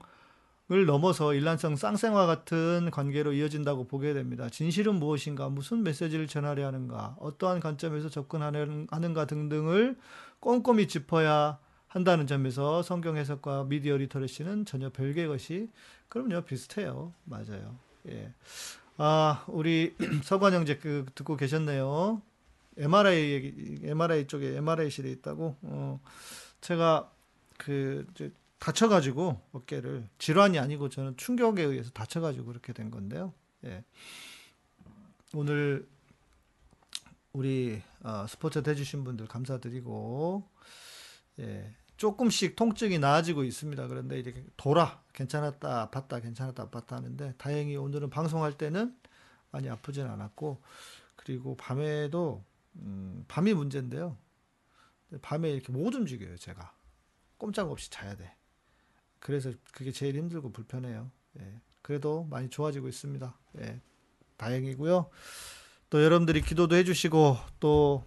넘어서 일란성 쌍생화 같은 관계로 이어진다고 보게 됩니다. 진실은 무엇인가, 무슨 메시지를 전하려 하는가, 어떠한 관점에서 접근하는- 하는가 등등을 꼼꼼히 짚어야 한다는 점에서 성경 해석과 미디어 리터러시는 전혀 별개의 것이 그럼요 비슷해요. 맞아요. 예. 아, 우리 <clears throat> 서관 형제 그 듣고 계셨네요. MRI 얘기, MRI 쪽에 MRI 실에 있다고. 어, 제가 그 다쳐가지고 어깨를 질환이 아니고 저는 충격에 의해서 다쳐가지고 그렇게 된 건데요. 예. 오늘 우리 어, 스포츠 해주신 분들 감사드리고 예. 조금씩 통증이 나아지고 있습니다. 그런데 이렇게 돌아 괜찮았다 아팠다 괜찮았다 아팠다 하는데 다행히 오늘은 방송할 때는 많이 아프진 않았고 그리고 밤에도 음, 밤이 문제인데요. 밤에 이렇게 못 움직여요 제가 꼼짝없이 자야 돼. 그래서 그게 제일 힘들고 불편해요. 예. 그래도 많이 좋아지고 있습니다. 예. 다행이고요. 또 여러분들이 기도도 해주시고 또그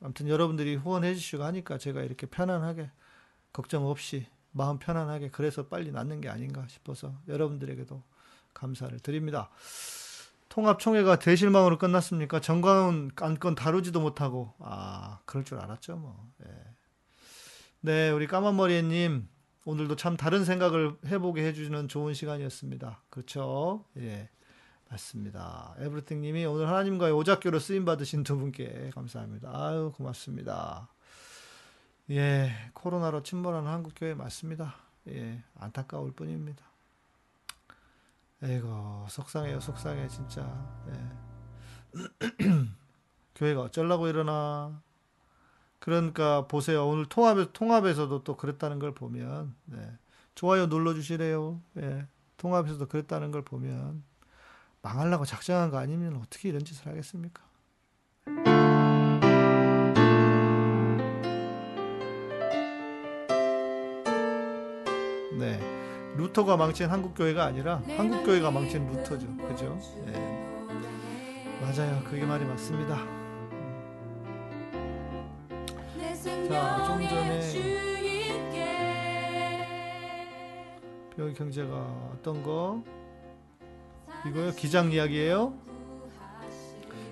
아무튼 여러분들이 후원해 주시고 하니까 제가 이렇게 편안하게 걱정 없이 마음 편안하게 그래서 빨리 낫는 게 아닌가 싶어서 여러분들에게도 감사를 드립니다. 통합총회가 대실망으로 끝났습니까? 정광훈 안건 다루지도 못하고 아 그럴 줄 알았죠 뭐. 예. 네 우리 까만머리님 오늘도 참 다른 생각을 해보게 해주는 좋은 시간이었습니다. 그렇죠? 예. 맞습니다. 에브리띵 님이 오늘 하나님과의 오작교로 쓰임 받으신 두 분께 감사합니다. 아유, 고맙습니다. 예, 코로나로 침몰하는 한국 교회 맞습니다. 예, 안타까울 뿐입니다. 에이고, 속상해요, 속상해, 진짜. 예. <clears throat> 교회가 어쩌려고 이러나. 그러니까 보세요. 오늘 통합에, 통합에서도 또 그랬다는 걸 보면, 네. 좋아요 눌러 주시래요. 예. 통합에서도 그랬다는 걸 보면, 망하려고 작정한 거 아니면 어떻게 이런 짓을 하겠습니까? 네. 루터가 망친 한국교회가 아니라 한국교회가 망친 루터죠. 그죠? 네. 맞아요. 그게 말이 맞습니다. 자, 좀 전에 병의 경제가 어떤 거? 이거요? 기장 이야기예요?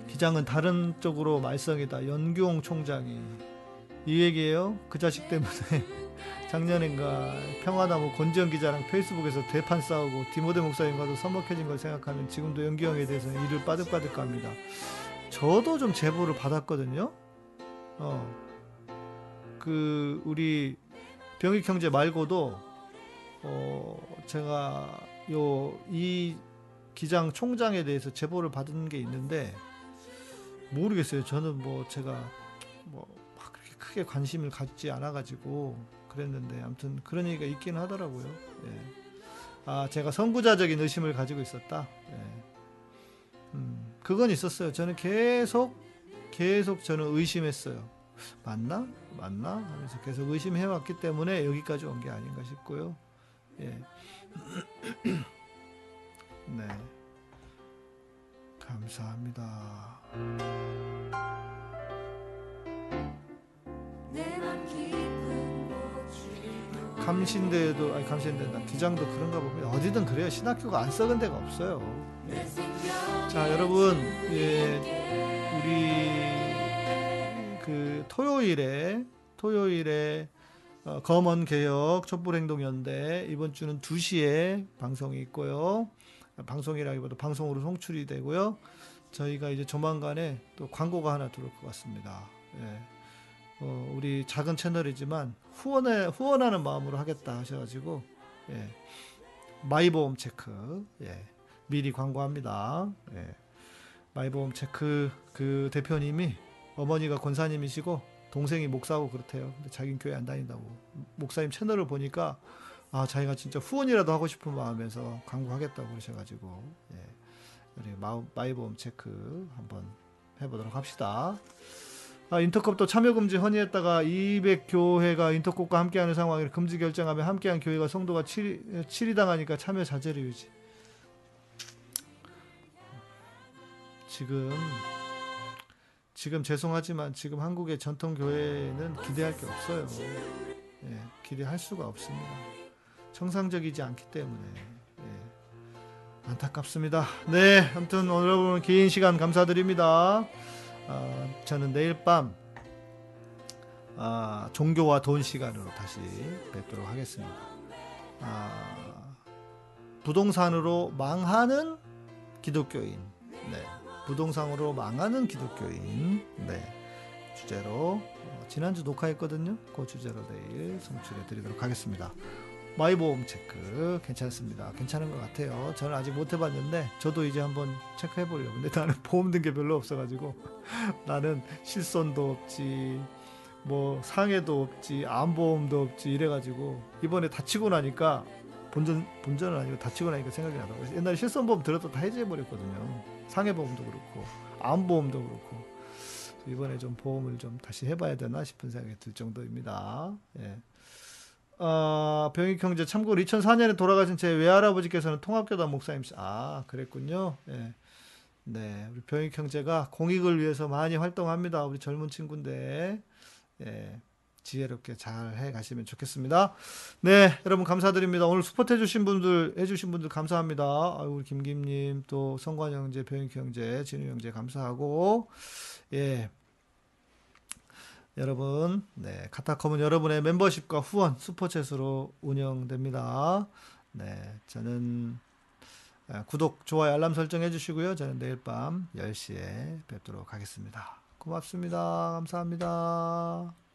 기장은 다른 쪽으로 말썽이다. 연규홍 총장이 이 얘기예요. 그 자식 때문에 <laughs> 작년인가 평화나무 권지현 기자랑 페이스북에서 대판 싸우고 디모데 목사님과도 서먹해진 걸 생각하면 지금도 연규형에 대해서는 이를 빠득빠득합니다. 저도 좀 제보를 받았거든요. 어, 그 우리 병익 형제 말고도 어, 제가 요 이 기장 총장에 대해서 제보를 받은 게 있는데 모르겠어요. 저는 뭐 제가 뭐막 그렇게 크게 관심을 갖지 않아 가지고 그랬는데 아무튼 그런 얘기가 있긴 하더라고요. 예. 아, 제가 선구자적인 의심을 가지고 있었다. 예. 음, 그건 있었어요. 저는 계속 계속 저는 의심했어요. 맞나? 맞나? 하면서 계속 의심해 왔기 때문에 여기까지 온 게 아닌가 싶고요. 예. 네. 감사합니다. 감신대도 아니 감신대다 기장도 그런가 봅니다. 어디든 그래요. 신학교가 안 썩은 데가 없어요. 예. 자 여러분 예, 우리 그 토요일에 토요일에 어, 검언 개혁 촛불 행동 연대 이번 주는 2시에 방송이 있고요. 방송이라기보다 방송으로 송출이 되고요. 저희가 이제 조만간에 또 광고가 하나 들어올 것 같습니다. 예. 어, 우리 작은 채널이지만 후원에 후원하는 마음으로 하겠다 하셔가지고 예. 마이보험 체크 예. 미리 광고합니다. 예. 마이보험 체크 그 대표님이 어머니가 권사님이시고 동생이 목사고 그렇대요. 근데 자기는 교회 안 다닌다고 목사님 채널을 보니까 아 자기가 진짜 후원이라도 하고 싶은 마음에서 광고하겠다고 그러셔가지고 예. 우리 마, 마이보험 체크 한번 해보도록 합시다. 아, 인터컵도 참여 금지 헌의했다가 200 교회가 인터컵과 함께하는 상황을 금지 결정하며 함께한 교회가 성도가 치리, 치리 당하니까 참여 자제를 유지. 지금 지금 죄송하지만 지금 한국의 전통 교회는 기대할 게 없어요. 예, 기대할 수가 없습니다. 정상적이지 않기 때문에 예, 안타깝습니다. 네, 아무튼 여러분 긴 시간 감사드립니다. 아, 저는 내일 밤 아, 종교와 돈 시간으로 다시 뵙도록 하겠습니다. 아, 부동산으로 망하는 기독교인, 네, 부동산으로 망하는 기독교인, 네, 주제로 어, 지난주 녹화했거든요. 그 주제로 내일 송출해 드리도록 하겠습니다. 마이보험 체크 괜찮습니다. 괜찮은 것 같아요. 저는 아직 못 해봤는데 저도 이제 한번 체크해 보려고. 근데 나는 보험 든 게 별로 없어가지고 <laughs> 나는 실손도 없지, 뭐 상해도 없지, 암보험도 없지 이래가지고 이번에 다치고 나니까 본전 본전은 아니고 다치고 나니까 생각이 나더라고요. 옛날에 실손보험 들어도 다 해지해 버렸거든요. 상해보험도 그렇고 암보험도 그렇고 이번에 좀 보험을 좀 다시 해봐야 되나 싶은 생각이 들 정도입니다. 예. 어, 병익 형제 참고로 2004년에 돌아가신 제 외할아버지께서는 통합교단 목사님 아 그랬군요. 예. 네, 우리 병익 형제가 공익을 위해서 많이 활동합니다. 우리 젊은 친구인데 예, 지혜롭게 잘 해 가시면 좋겠습니다. 네, 여러분 감사드립니다. 오늘 스포트 해주신 분들 해주신 분들 감사합니다. 아유, 우리 김김님 또 성관 형제, 병익 형제, 진우 형제 감사하고 예. 여러분, 네, 카타콤은 여러분의 멤버십과 후원, 슈퍼챗으로 운영됩니다. 네, 저는 아, 구독, 좋아요, 알람 설정해 주시고요. 저는 내일 밤 10시에 뵙도록 하겠습니다. 고맙습니다. 감사합니다.